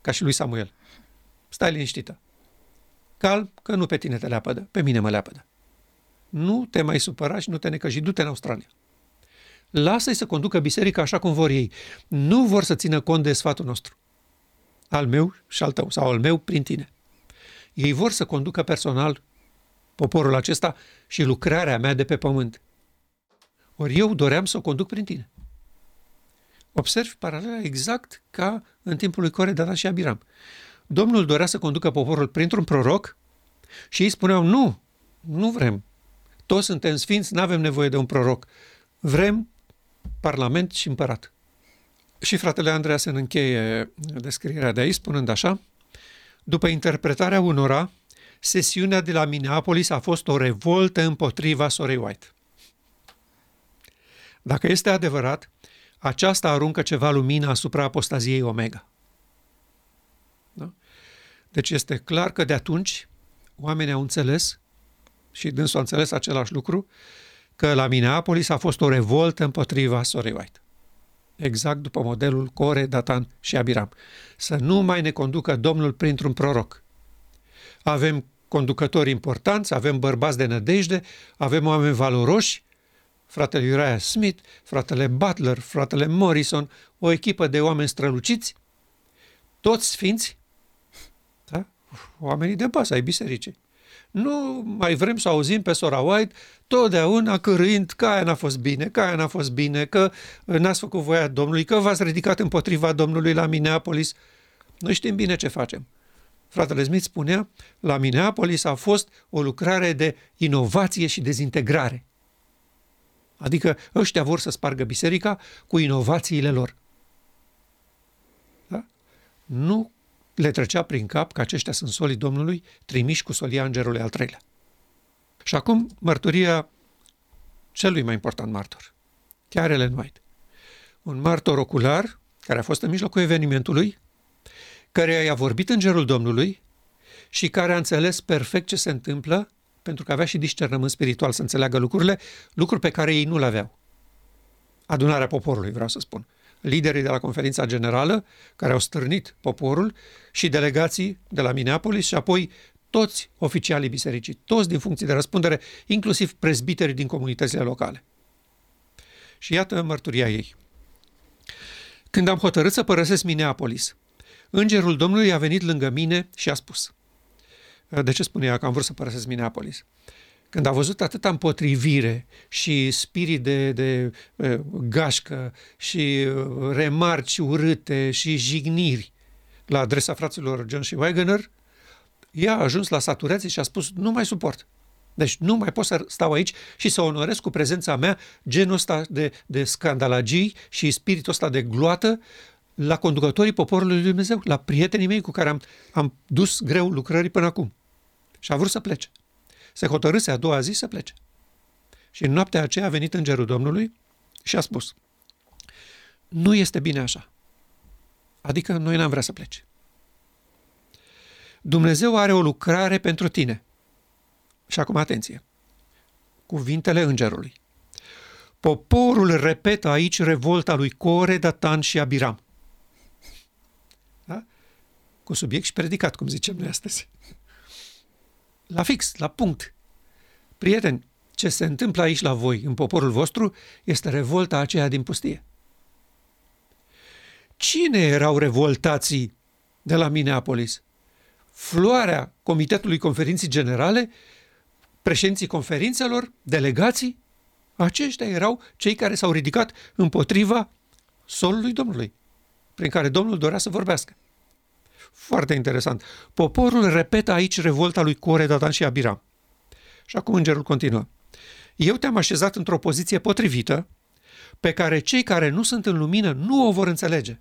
B: ca și lui Samuel, stai liniștită. Calm, că nu pe tine te leapădă, pe mine mă leapădă. Nu te mai supăra și nu te necăji, du-te în Australia. Lasă-i să conducă biserica așa cum vor ei. Nu vor să țină cont de sfatul nostru. Al meu și al tău, sau al meu prin tine. Ei vor să conducă personal poporul acesta și lucrarea mea de pe pământ. Ori eu doream să o conduc prin tine. Observi paralela exact ca în timpul lui Core, Data și Abiram. Domnul dorea să conducă poporul printr-un proroc și ei spuneau, nu, nu vrem, toți suntem sfinți, nu avem nevoie de un proroc. Vrem parlament și împărat. Și fratele Andreea se încheie descrierea de aici spunând așa, după interpretarea unora, sesiunea de la Minneapolis a fost o revoltă împotriva Sorei White. Dacă este adevărat, aceasta aruncă ceva lumină asupra apostaziei Omega. Da? Deci este clar că de atunci oamenii au înțeles și dânsul a înțeles același lucru, că la Minneapolis a fost o revoltă împotriva Sorei White. Exact după modelul Core, Datan și Abiram. Să nu mai ne conducă Domnul printr-un proroc. Avem conducători importanți, avem bărbați de nădejde, avem oameni valoroși, fratele Uriah Smith, fratele Butler, fratele Morrison, o echipă de oameni străluciți, toți sfinți, da? oamenii de bază ai bisericii. Nu mai vrem să auzim pe sora White totdeauna cărâind că aia n-a fost bine, că aia n-a fost bine, că n-ați făcut voia Domnului, că v-ați ridicat împotriva Domnului la Minneapolis. Noi știm bine ce facem. Fratele Smith spunea, la Minneapolis a fost o lucrare de inovație și dezintegrare. Adică ăștia vor să spargă biserica cu inovațiile lor. Da? Nu le trecea prin cap că aceștia sunt solii Domnului, trimiși cu solia îngerului al treilea. Și acum mărturia celui mai important martor, chiar Ellen White. Un martor ocular care a fost în mijlocul evenimentului, care i-a vorbit îngerul Domnului și care a înțeles perfect ce se întâmplă, pentru că avea și discernământ spiritual să înțeleagă lucrurile, lucruri pe care ei nu le aveau. Adunarea poporului, vreau să spun. Liderii de la conferința generală, care au stârnit poporul, și delegații de la Minneapolis și apoi toți oficialii bisericii, toți din funcții de răspundere, inclusiv prezbiterii din comunitățile locale. Și iată mărturia ei. Când am hotărât să părăsesc Minneapolis, îngerul Domnului a venit lângă mine și a spus. De ce spunea că am vrut să părăsesc Minneapolis? Când a văzut atâta împotrivire și spirit de, de uh, gașcă și uh, remarci urâte și jigniri la adresa fraților John și Wagner, ea a ajuns la saturețe și a spus, nu mai suport. Deci nu mai pot să stau aici și să onorez cu prezența mea genul ăsta de, de scandalagii și spiritul ăsta de gloată la conducătorii poporului lui Dumnezeu, la prietenii mei cu care am, am dus greu lucrării până acum. Și a vrut să plece. Se hotărâse a doua zi să plece. Și în noaptea aceea a venit îngerul Domnului și a spus, nu este bine așa. Adică noi n-am vrea să pleci. Dumnezeu are o lucrare pentru tine. Și acum atenție. Cuvintele îngerului. Poporul repetă aici revolta lui Core, Datan și Abiram. Da? Cu subiect și predicat, cum zicem noi astăzi. La fix, la punct. Prieteni, ce se întâmplă aici la voi, în poporul vostru, este revolta aceea din pustie. Cine erau revoltații de la Minneapolis? Floarea Comitetului Conferinții Generale președinții conferințelor, delegații, aceștia erau cei care s-au ridicat împotriva solului Domnului, prin care Domnul dorea să vorbească. Foarte interesant. Poporul repetă aici revolta lui Core, Datan și Abiram. Și acum îngerul continuă. Eu te-am așezat într-o poziție potrivită pe care cei care nu sunt în lumină nu o vor înțelege.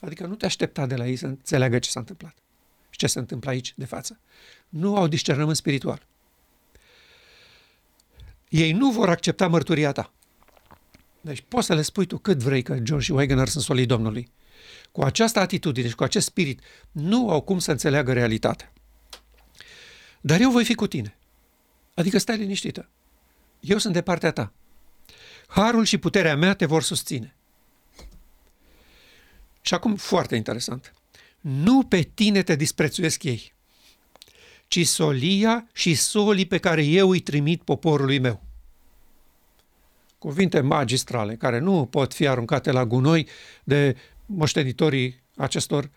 B: Adică nu te aștepta de la ei să înțeleagă ce s-a întâmplat și ce se întâmplă aici de față. Nu au discernământ spiritual ei nu vor accepta mărturia ta. Deci poți să le spui tu cât vrei că John și Wagner sunt solii Domnului. Cu această atitudine și cu acest spirit nu au cum să înțeleagă realitatea. Dar eu voi fi cu tine. Adică stai liniștită. Eu sunt de partea ta. Harul și puterea mea te vor susține. Și acum, foarte interesant. Nu pe tine te disprețuiesc ei ci solia și solii pe care eu îi trimit poporului meu. Cuvinte magistrale care nu pot fi aruncate la gunoi de moștenitorii acestor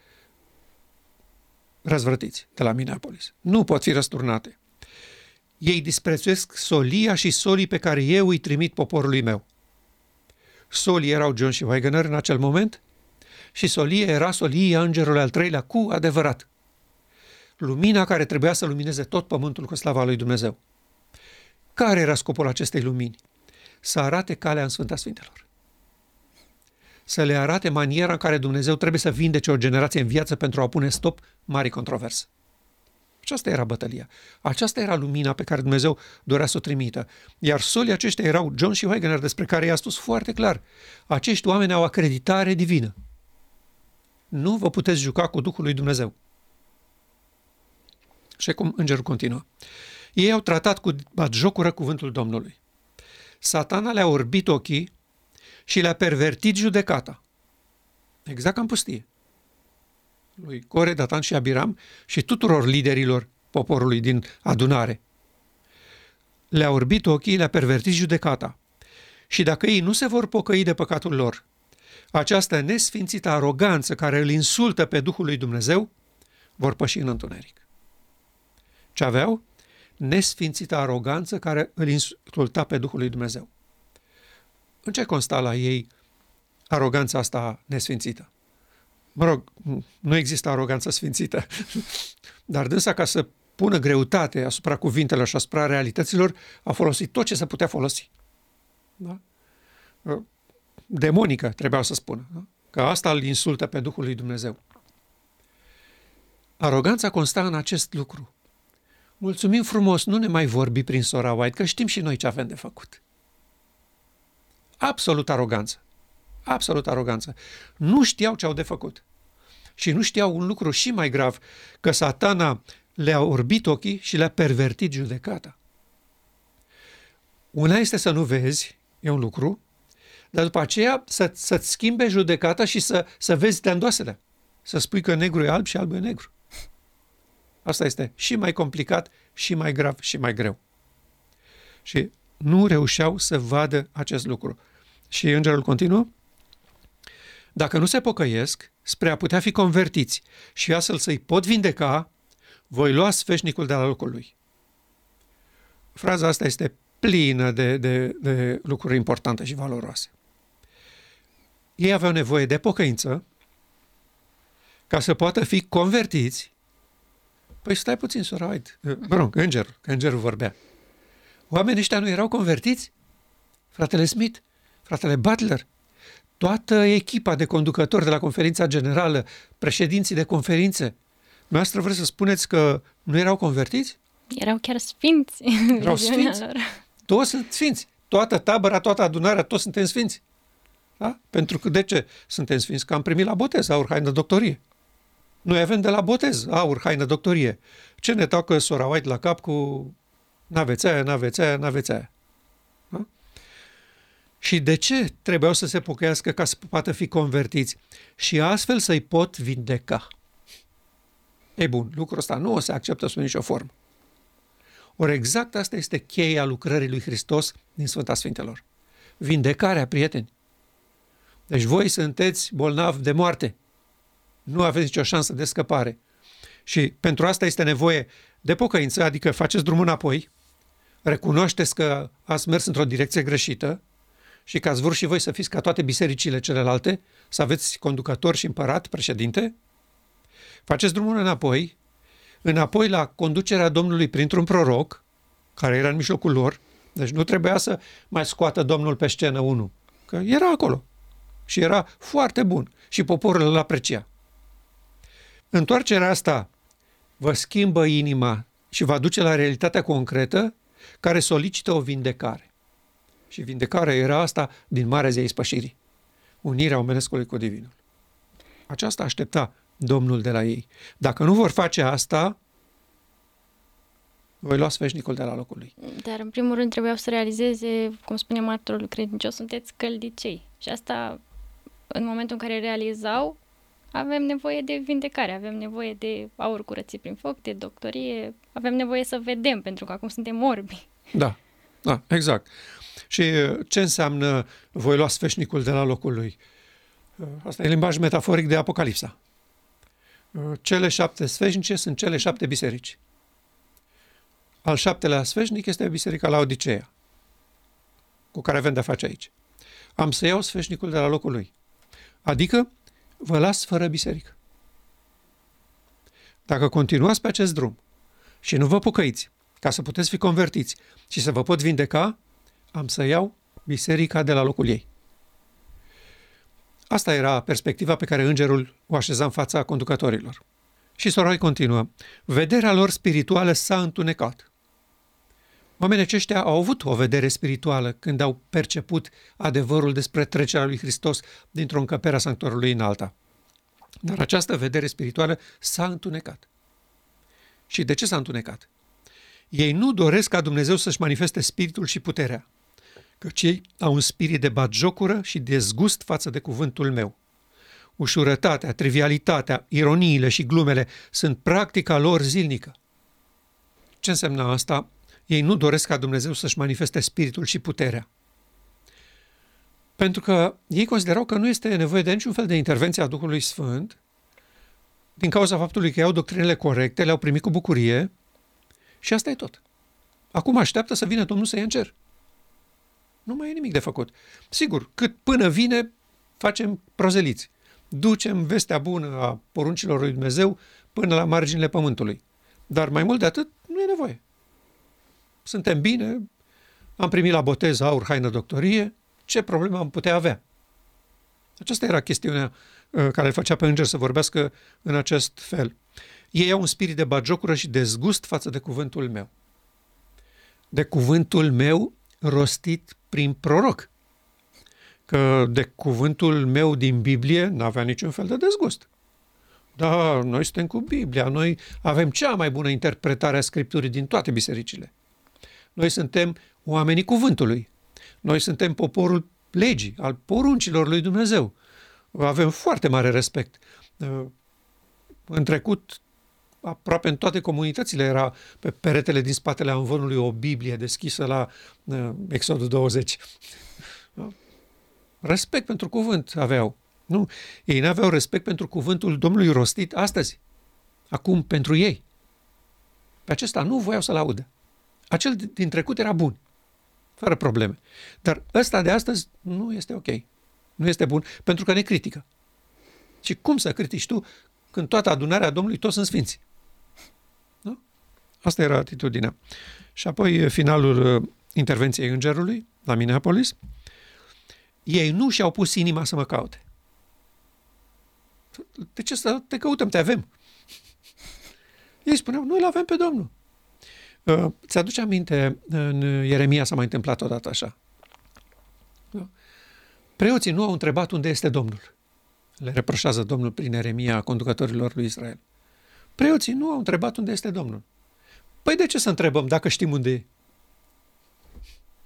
B: răzvrătiți de la Minneapolis. Nu pot fi răsturnate. Ei disprețuiesc solia și solii pe care eu îi trimit poporului meu. Solii erau John și Wagner în acel moment și solia era solia îngerului al treilea cu adevărat lumina care trebuia să lumineze tot pământul cu slava lui Dumnezeu. Care era scopul acestei lumini? Să arate calea în Sfânta Sfintelor. Să le arate maniera în care Dumnezeu trebuie să vindece o generație în viață pentru a pune stop mari controverse. Aceasta era bătălia. Aceasta era lumina pe care Dumnezeu dorea să o trimită. Iar solii aceștia erau John și Wagner, despre care i-a spus foarte clar. Acești oameni au acreditare divină. Nu vă puteți juca cu Duhul lui Dumnezeu. Și cum îngerul continuă. Ei au tratat cu jocură cuvântul Domnului. Satana le-a orbit ochii și le-a pervertit judecata. Exact ca în pustie. Lui Core, Datan și Abiram și tuturor liderilor poporului din adunare. Le-a orbit ochii, le-a pervertit judecata. Și dacă ei nu se vor pocăi de păcatul lor, această nesfințită aroganță care îl insultă pe Duhul lui Dumnezeu, vor păși în întuneric. Ce aveau? Nesfințită aroganță care îl insulta pe Duhul lui Dumnezeu. În ce consta la ei aroganța asta nesfințită? Mă rog, nu există aroganță sfințită, dar dânsa ca să pună greutate asupra cuvintelor și asupra realităților, a folosit tot ce se putea folosi. Da? Demonică, trebuia să spună. Da? Că asta îl insultă pe Duhul lui Dumnezeu. Aroganța consta în acest lucru. Mulțumim frumos, nu ne mai vorbi prin sora White, că știm și noi ce avem de făcut. Absolut aroganță. Absolut aroganță. Nu știau ce au de făcut. Și nu știau un lucru și mai grav, că satana le-a orbit ochii și le-a pervertit judecata. Una este să nu vezi, e un lucru, dar după aceea să, să-ți schimbe judecata și să, să vezi de Să spui că negru e alb și alb e negru. Asta este și mai complicat, și mai grav, și mai greu. Și nu reușeau să vadă acest lucru. Și îngerul continuă, dacă nu se pocăiesc, spre a putea fi convertiți și astfel să-i pot vindeca, voi lua sfeșnicul de la locul lui. Fraza asta este plină de, de, de lucruri importante și valoroase. Ei aveau nevoie de pocăință ca să poată fi convertiți. Păi stai puțin, sora, uite, mă rog, îngerul, că îngerul vorbea. Oamenii ăștia nu erau convertiți? Fratele Smith, fratele Butler, toată echipa de conducători de la conferința generală, președinții de conferințe, noastră vreți să spuneți că nu erau convertiți?
A: Erau chiar sfinți.
B: Erau sfinți. Lor. Toți sunt sfinți. Toată tabăra, toată adunarea, toți suntem sfinți. Da? Pentru că de ce suntem sfinți? Că am primit la botez aur, haină, doctorie. Noi avem de la botez aur, haină, doctorie. Ce ne toacă sora White la cap cu n-aveți aia, n-aveți aia, n-aveți aia. Da? Și de ce trebuiau să se pocăiască ca să poată fi convertiți? Și astfel să-i pot vindeca. E bun, lucrul ăsta nu o să acceptă sub nicio formă. Ori exact asta este cheia lucrării lui Hristos din Sfânta Sfintelor. Vindecarea, prieteni. Deci voi sunteți bolnavi de moarte. Nu aveți nicio șansă de scăpare. Și pentru asta este nevoie de pocăință, adică faceți drumul înapoi, recunoașteți că ați mers într-o direcție greșită și că ați vrut și voi să fiți ca toate bisericile celelalte, să aveți conducător și împărat, președinte, faceți drumul înapoi, înapoi la conducerea Domnului printr-un proroc, care era în mijlocul lor, deci nu trebuia să mai scoată Domnul pe scenă unul, că era acolo și era foarte bun și poporul îl aprecia. Întoarcerea asta vă schimbă inima și va duce la realitatea concretă care solicită o vindecare. Și vindecarea era asta din Marea Zei Spășirii. Unirea omenescului cu Divinul. Aceasta aștepta Domnul de la ei. Dacă nu vor face asta, voi lua sfeșnicul de la locul lui.
A: Dar, în primul rând, trebuiau să realizeze, cum spune martorul credincios, sunteți căldicei. Și asta, în momentul în care realizau, avem nevoie de vindecare, avem nevoie de aur curățit prin foc, de doctorie, avem nevoie să vedem, pentru că acum suntem orbi.
B: Da, da, exact. Și uh, ce înseamnă voi lua sfeșnicul de la locul lui? Uh, asta e limbaj metaforic de Apocalipsa. Uh, cele șapte sfeșnice sunt cele șapte biserici. Al șaptelea sfeșnic este biserica la Odiceea, cu care avem de-a face aici. Am să iau sfeșnicul de la locul lui. Adică vă las fără biserică. Dacă continuați pe acest drum și nu vă pocăiți ca să puteți fi convertiți și să vă pot vindeca, am să iau biserica de la locul ei. Asta era perspectiva pe care îngerul o așeza în fața conducătorilor. Și Soroi continuă. Vederea lor spirituală s-a întunecat. Oamenii aceștia au avut o vedere spirituală când au perceput adevărul despre trecerea lui Hristos dintr-o încăpere a sanctuarului în alta. Dar această vedere spirituală s-a întunecat. Și de ce s-a întunecat? Ei nu doresc ca Dumnezeu să-și manifeste spiritul și puterea, căci ei au un spirit de batjocură și de zgust față de cuvântul meu. Ușurătatea, trivialitatea, ironiile și glumele sunt practica lor zilnică. Ce înseamnă asta? Ei nu doresc ca Dumnezeu să-și manifeste spiritul și puterea. Pentru că ei considerau că nu este nevoie de niciun fel de intervenție a Duhului Sfânt, din cauza faptului că iau doctrinele corecte, le-au primit cu bucurie și asta e tot. Acum așteaptă să vină Domnul să ia în cer. Nu mai e nimic de făcut. Sigur, cât până vine, facem prozeliți. Ducem vestea bună a poruncilor lui Dumnezeu până la marginile pământului. Dar mai mult de atât, nu e nevoie. Suntem bine, am primit la botez aur, haină, doctorie, ce problemă am putea avea? Aceasta era chestiunea uh, care îl făcea pe înger să vorbească în acest fel. Ei au un spirit de bagiocură și de zgust față de cuvântul meu. De cuvântul meu rostit prin proroc, că de cuvântul meu din Biblie n-avea niciun fel de dezgust. Da, noi suntem cu Biblia, noi avem cea mai bună interpretare a Scripturii din toate bisericile. Noi suntem oamenii cuvântului. Noi suntem poporul legii, al poruncilor lui Dumnezeu. Avem foarte mare respect. În trecut, aproape în toate comunitățile era pe peretele din spatele amvonului o Biblie deschisă la uh, Exodul 20. Respect pentru cuvânt aveau. Nu, ei nu aveau respect pentru cuvântul Domnului rostit astăzi, acum pentru ei. Pe acesta nu voiau să-l audă. Acel din trecut era bun, fără probleme. Dar ăsta de astăzi nu este ok. Nu este bun pentru că ne critică. Și cum să critici tu când toată adunarea Domnului toți sunt sfinți? Nu? Asta era atitudinea. Și apoi finalul uh, intervenției îngerului la Minneapolis. Ei nu și-au pus inima să mă caute. De ce să te căutăm? Te avem. Ei spuneau, noi îl avem pe Domnul. Uh, ți-aduce aminte, în Ieremia s-a mai întâmplat odată așa. Preoții nu au întrebat unde este Domnul. Le reproșează Domnul prin Ieremia conducătorilor lui Israel. Preoții nu au întrebat unde este Domnul. Păi de ce să întrebăm dacă știm unde e?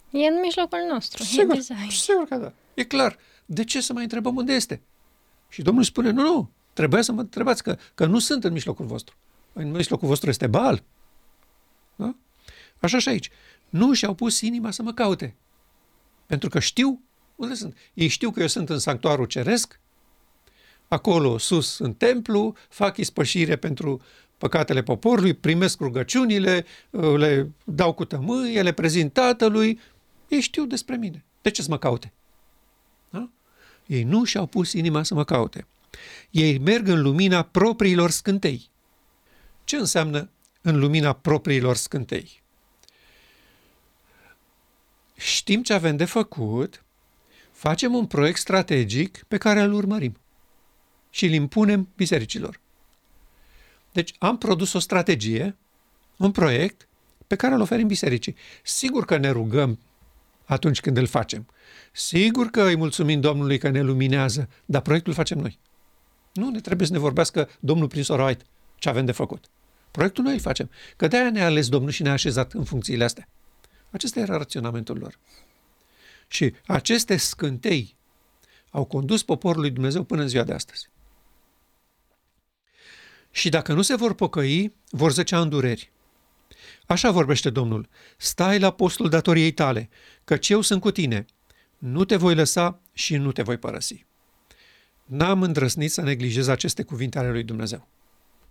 A: E în mijlocul nostru.
B: Sigur, e sigur că da. E clar. De ce să mai întrebăm unde este? Și Domnul spune, nu, nu, trebuie să mă întrebați că, că nu sunt în mijlocul vostru. În mijlocul vostru este Baal. Da? Așa și aici. Nu și-au pus inima să mă caute. Pentru că știu unde sunt. Ei știu că eu sunt în sanctuarul ceresc, acolo sus în templu, fac ispășire pentru păcatele poporului, primesc rugăciunile, le dau cu tămâie, le prezint tatălui. Ei știu despre mine. De ce să mă caute? Da? Ei nu și-au pus inima să mă caute. Ei merg în lumina propriilor scântei. Ce înseamnă în lumina propriilor scântei? Știm ce avem de făcut, facem un proiect strategic pe care îl urmărim și îl impunem bisericilor. Deci am produs o strategie, un proiect pe care îl oferim bisericii. Sigur că ne rugăm atunci când îl facem. Sigur că îi mulțumim Domnului că ne luminează, dar proiectul facem noi. Nu ne trebuie să ne vorbească Domnul prin sora White ce avem de făcut. Proiectul noi îl facem. Că de-aia ne-a ales Domnul și ne-a așezat în funcțiile astea. Acesta era raționamentul lor. Și aceste scântei au condus poporul lui Dumnezeu până în ziua de astăzi. Și dacă nu se vor pocăi, vor zăcea în dureri. Așa vorbește Domnul, stai la postul datoriei tale, căci eu sunt cu tine, nu te voi lăsa și nu te voi părăsi. N-am îndrăsnit să neglijez aceste cuvinte ale lui Dumnezeu.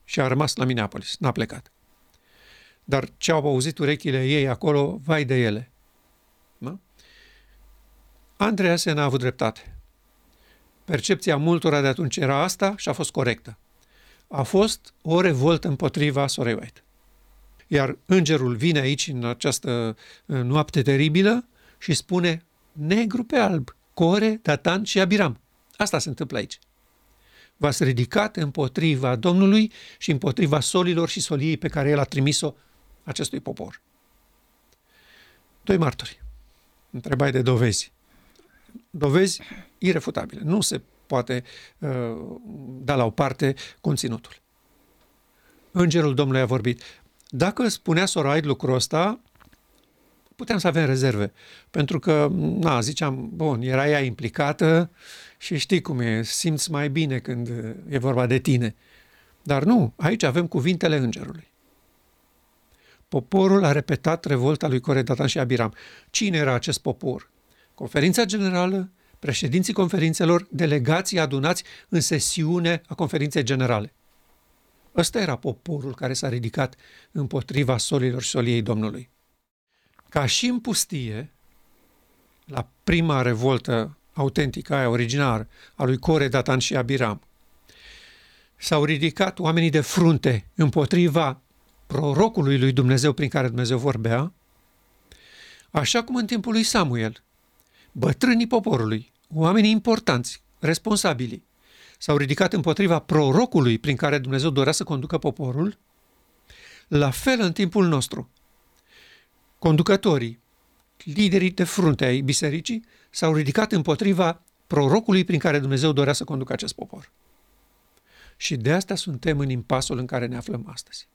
B: Și a rămas la Minneapolis, n-a plecat. Dar ce au auzit urechile ei acolo, vai de ele. Da? Andreea n-a avut dreptate. Percepția multora de atunci era asta și a fost corectă. A fost o revoltă împotriva Sorei White. Iar îngerul vine aici în această noapte teribilă și spune negru pe alb, Core, Datan și Abiram. Asta se întâmplă aici. V-ați ridicat împotriva Domnului și împotriva solilor și soliei pe care El a trimis-o acestui popor. Doi martori. Întrebai de dovezi. Dovezi irefutabile. Nu se poate uh, da la o parte conținutul. Îngerul Domnului a vorbit. Dacă spunea Soraid lucrul ăsta, puteam să avem rezerve. Pentru că, na, ziceam, bun, era ea implicată și știi cum e, simți mai bine când e vorba de tine. Dar nu, aici avem cuvintele îngerului. Poporul a repetat revolta lui Core, Datan și Abiram. Cine era acest popor? Conferința generală, președinții conferințelor, delegații adunați în sesiune a conferinței generale. Ăsta era poporul care s-a ridicat împotriva solilor și soliei Domnului. Ca și în pustie, la prima revoltă autentică, aia originară, a lui Core, Datan și Abiram, s-au ridicat oamenii de frunte împotriva prorocului lui Dumnezeu prin care Dumnezeu vorbea, așa cum în timpul lui Samuel, bătrânii poporului, oamenii importanți, responsabili, s-au ridicat împotriva prorocului prin care Dumnezeu dorea să conducă poporul, la fel în timpul nostru. Conducătorii, liderii de frunte ai bisericii s-au ridicat împotriva prorocului prin care Dumnezeu dorea să conducă acest popor. Și de asta suntem în impasul în care ne aflăm astăzi.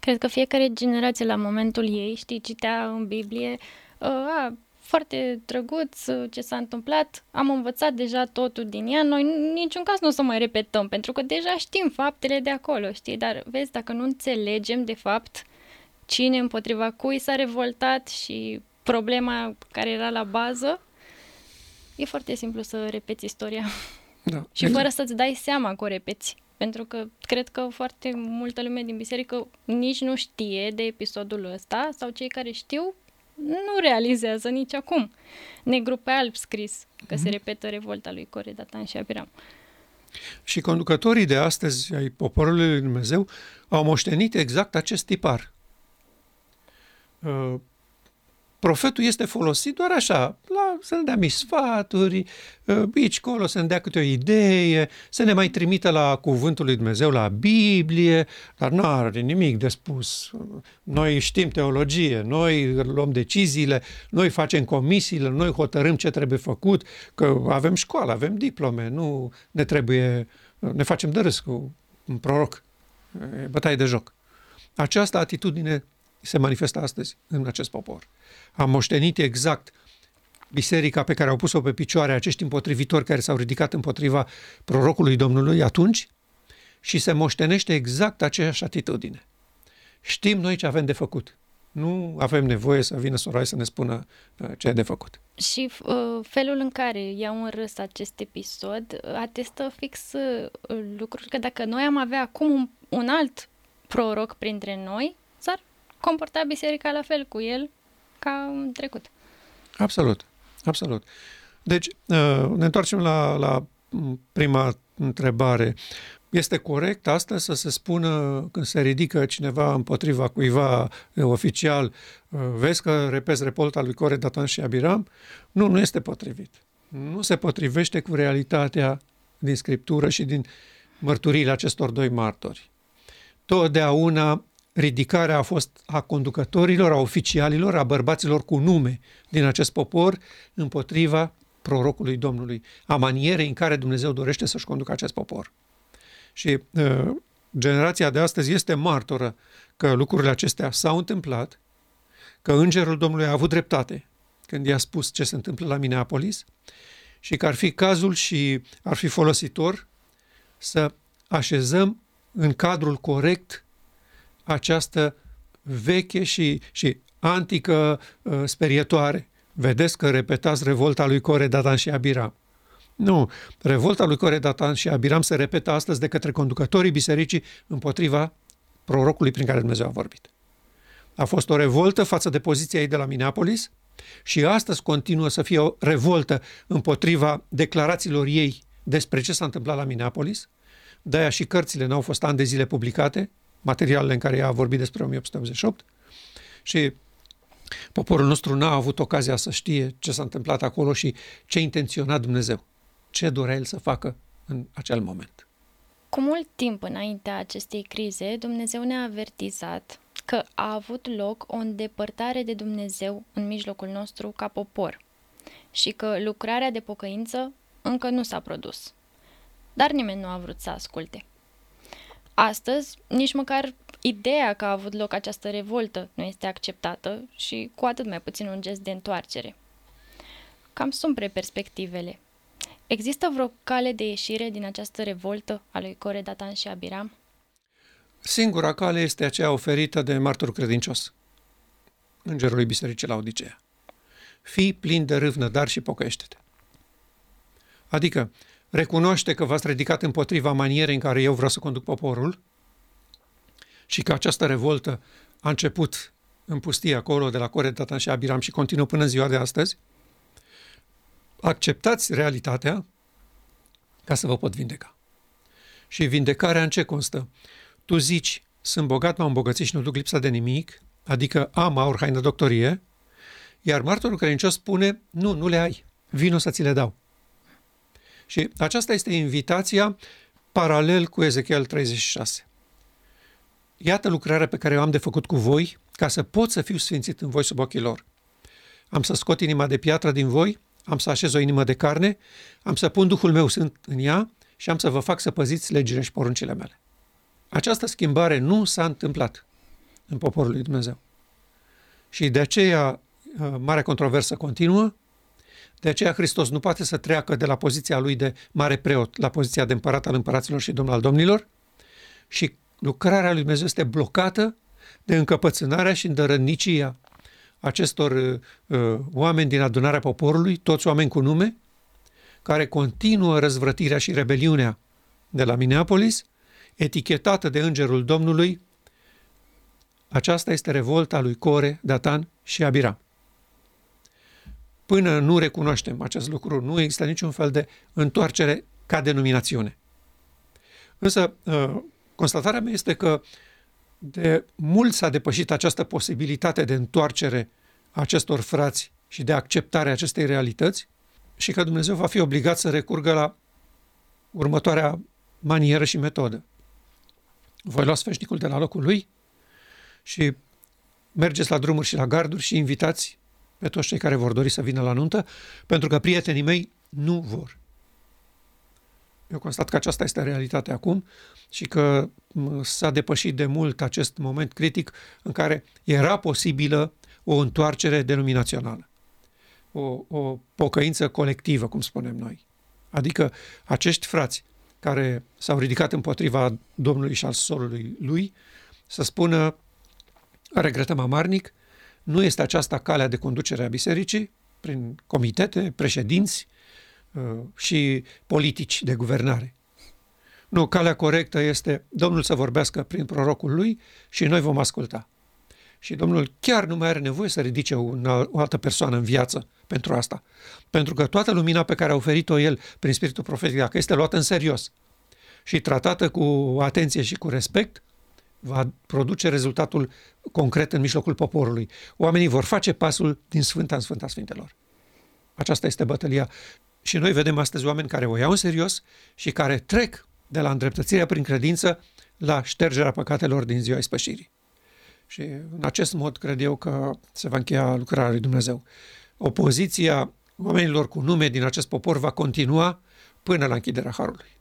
A: Cred că fiecare generație la momentul ei, știi, citea în Biblie, uh, a, foarte drăguț uh, ce s-a întâmplat, am învățat deja totul din ea, noi în niciun caz nu o să mai repetăm, pentru că deja știm faptele de acolo, știi, dar vezi, dacă nu înțelegem de fapt cine împotriva cui s-a revoltat și problema care era la bază, e foarte simplu să repeți istoria.
B: Da.
A: și fără să-ți dai seama că o repeți. Pentru că cred că foarte multă lume din biserică nici nu știe de episodul ăsta sau cei care știu nu realizează nici acum. Negru pe alb scris că mm-hmm. se mhm. repetă revolta lui Core, Datan și Abiram.
B: Și conducătorii de astăzi ai poporului lui Dumnezeu au moștenit exact acest tipar. Uh, profetul este folosit doar așa, la, să ne dea mici sfaturi, ă, aici, colo, să ne dea câte o idee, să ne mai trimită la cuvântul lui Dumnezeu, la Biblie, dar nu are nimic de spus. Noi știm teologie, noi luăm deciziile, noi facem comisiile, noi hotărâm ce trebuie făcut, că avem școală, avem diplome, nu ne trebuie, ne facem de râs cu un proroc, e bătaie de joc. Această atitudine se manifestă astăzi în acest popor. Am moștenit exact biserica pe care au pus-o pe picioare acești împotrivitori care s-au ridicat împotriva prorocului Domnului atunci și se moștenește exact aceeași atitudine. Știm noi ce avem de făcut. Nu avem nevoie să vină soroaie să ne spună uh, ce e de făcut.
A: Și uh, felul în care iau în râs acest episod uh, atestă fix uh, lucruri că dacă noi am avea acum un, un alt proroc printre noi, s-ar comporta biserica la fel cu el ca în trecut.
B: Absolut, absolut. Deci, uh, ne întoarcem la, la prima întrebare. Este corect astăzi să se spună când se ridică cineva împotriva cuiva oficial, uh, vezi că repezi repolta lui Core, Datan și Abiram? Nu, nu este potrivit. Nu se potrivește cu realitatea din Scriptură și din mărturiile acestor doi martori. Totdeauna ridicarea a fost a conducătorilor, a oficialilor, a bărbaților cu nume din acest popor împotriva prorocului Domnului, a manierei în care Dumnezeu dorește să-și conducă acest popor. Și uh, generația de astăzi este martoră că lucrurile acestea s-au întâmplat, că îngerul Domnului a avut dreptate când i-a spus ce se întâmplă la Minneapolis și că ar fi cazul și ar fi folositor să așezăm în cadrul corect această veche și, și antică uh, sperietoare. Vedeți că repetați revolta lui Core, Datan și Abiram. Nu, revolta lui Core, Datan și Abiram se repetă astăzi de către conducătorii bisericii împotriva prorocului prin care Dumnezeu a vorbit. A fost o revoltă față de poziția ei de la Minneapolis și astăzi continuă să fie o revoltă împotriva declarațiilor ei despre ce s-a întâmplat la Minneapolis. De-aia și cărțile n-au fost ani de zile publicate, materialele în care ea a vorbit despre 1888 și poporul nostru n-a avut ocazia să știe ce s-a întâmplat acolo și ce intenționa Dumnezeu, ce dorea El să facă în acel moment.
A: Cu mult timp înaintea acestei crize, Dumnezeu ne-a avertizat că a avut loc o îndepărtare de Dumnezeu în mijlocul nostru ca popor și că lucrarea de pocăință încă nu s-a produs. Dar nimeni nu a vrut să asculte. Astăzi, nici măcar ideea că a avut loc această revoltă nu este acceptată și cu atât mai puțin un gest de întoarcere. Cam sumpre perspectivele. Există vreo cale de ieșire din această revoltă a lui Core, Datan și Abiram?
B: Singura cale este aceea oferită de martorul credincios, îngerului bisericii la Odiseea. Fii plin de râvnă, dar și pocăiește-te. Adică, recunoaște că v-ați ridicat împotriva manierei în care eu vreau să conduc poporul și că această revoltă a început în pustie acolo de la Core, Datan și Abiram și continuă până în ziua de astăzi, acceptați realitatea ca să vă pot vindeca. Și vindecarea în ce constă? Tu zici, sunt bogat, m-am îmbogățit și nu duc lipsa de nimic, adică am aur, haină, doctorie, iar martorul credincios spune, nu, nu le ai, vino să ți le dau. Și aceasta este invitația paralel cu Ezechiel 36. Iată lucrarea pe care o am de făcut cu voi ca să pot să fiu sfințit în voi sub ochii lor. am să scot inima de piatră din voi, am să așez o inimă de carne, am să pun Duhul meu sunt în ea și am să vă fac să păziți legile și poruncile mele. Această schimbare nu s-a întâmplat în poporul lui Dumnezeu. Și de aceea uh, marea controversă continuă, de aceea Hristos nu poate să treacă de la poziția lui de mare preot la poziția de împărat al împăraților și domn al domnilor și lucrarea lui Dumnezeu este blocată de încăpățânarea și îndărănicia acestor uh, uh, oameni din adunarea poporului, toți oameni cu nume, care continuă răzvrătirea și rebeliunea de la Minneapolis, etichetată de Îngerul Domnului, aceasta este revolta lui Core, Datan și Abiram. Până nu recunoaștem acest lucru, nu există niciun fel de întoarcere ca denominațiune. Însă, uh, constatarea mea este că de mult s-a depășit această posibilitate de întoarcere a acestor frați și de acceptare a acestei realități și că Dumnezeu va fi obligat să recurgă la următoarea manieră și metodă. Voi lua sfeșnicul de la locul lui și mergeți la drumuri și la garduri și invitați pe toți cei care vor dori să vină la nuntă, pentru că prietenii mei nu vor. Eu constat că aceasta este realitatea acum și că s-a depășit de mult acest moment critic în care era posibilă o întoarcere denominațională, o, o pocăință colectivă, cum spunem noi. Adică acești frați care s-au ridicat împotriva Domnului și al solului lui, să spună, regretăm amarnic, nu este aceasta calea de conducere a bisericii, prin comitete, președinți uh, și politici de guvernare. Nu, calea corectă este Domnul să vorbească prin prorocul lui și noi vom asculta. Și Domnul chiar nu mai are nevoie să ridice una, o altă persoană în viață pentru asta. Pentru că toată lumina pe care a oferit-o El prin Spiritul Profetic, dacă este luată în serios și tratată cu atenție și cu respect, va produce rezultatul concret în mijlocul poporului. Oamenii vor face pasul din Sfânta în Sfânta Sfintelor. Aceasta este bătălia. Și noi vedem astăzi oameni care o iau în serios și care trec de la îndreptățirea prin credință la ștergerea păcatelor din ziua ispășirii. Și în acest mod cred eu că se va încheia lucrarea lui Dumnezeu. Opoziția oamenilor cu nume din acest popor va continua până la închiderea Harului.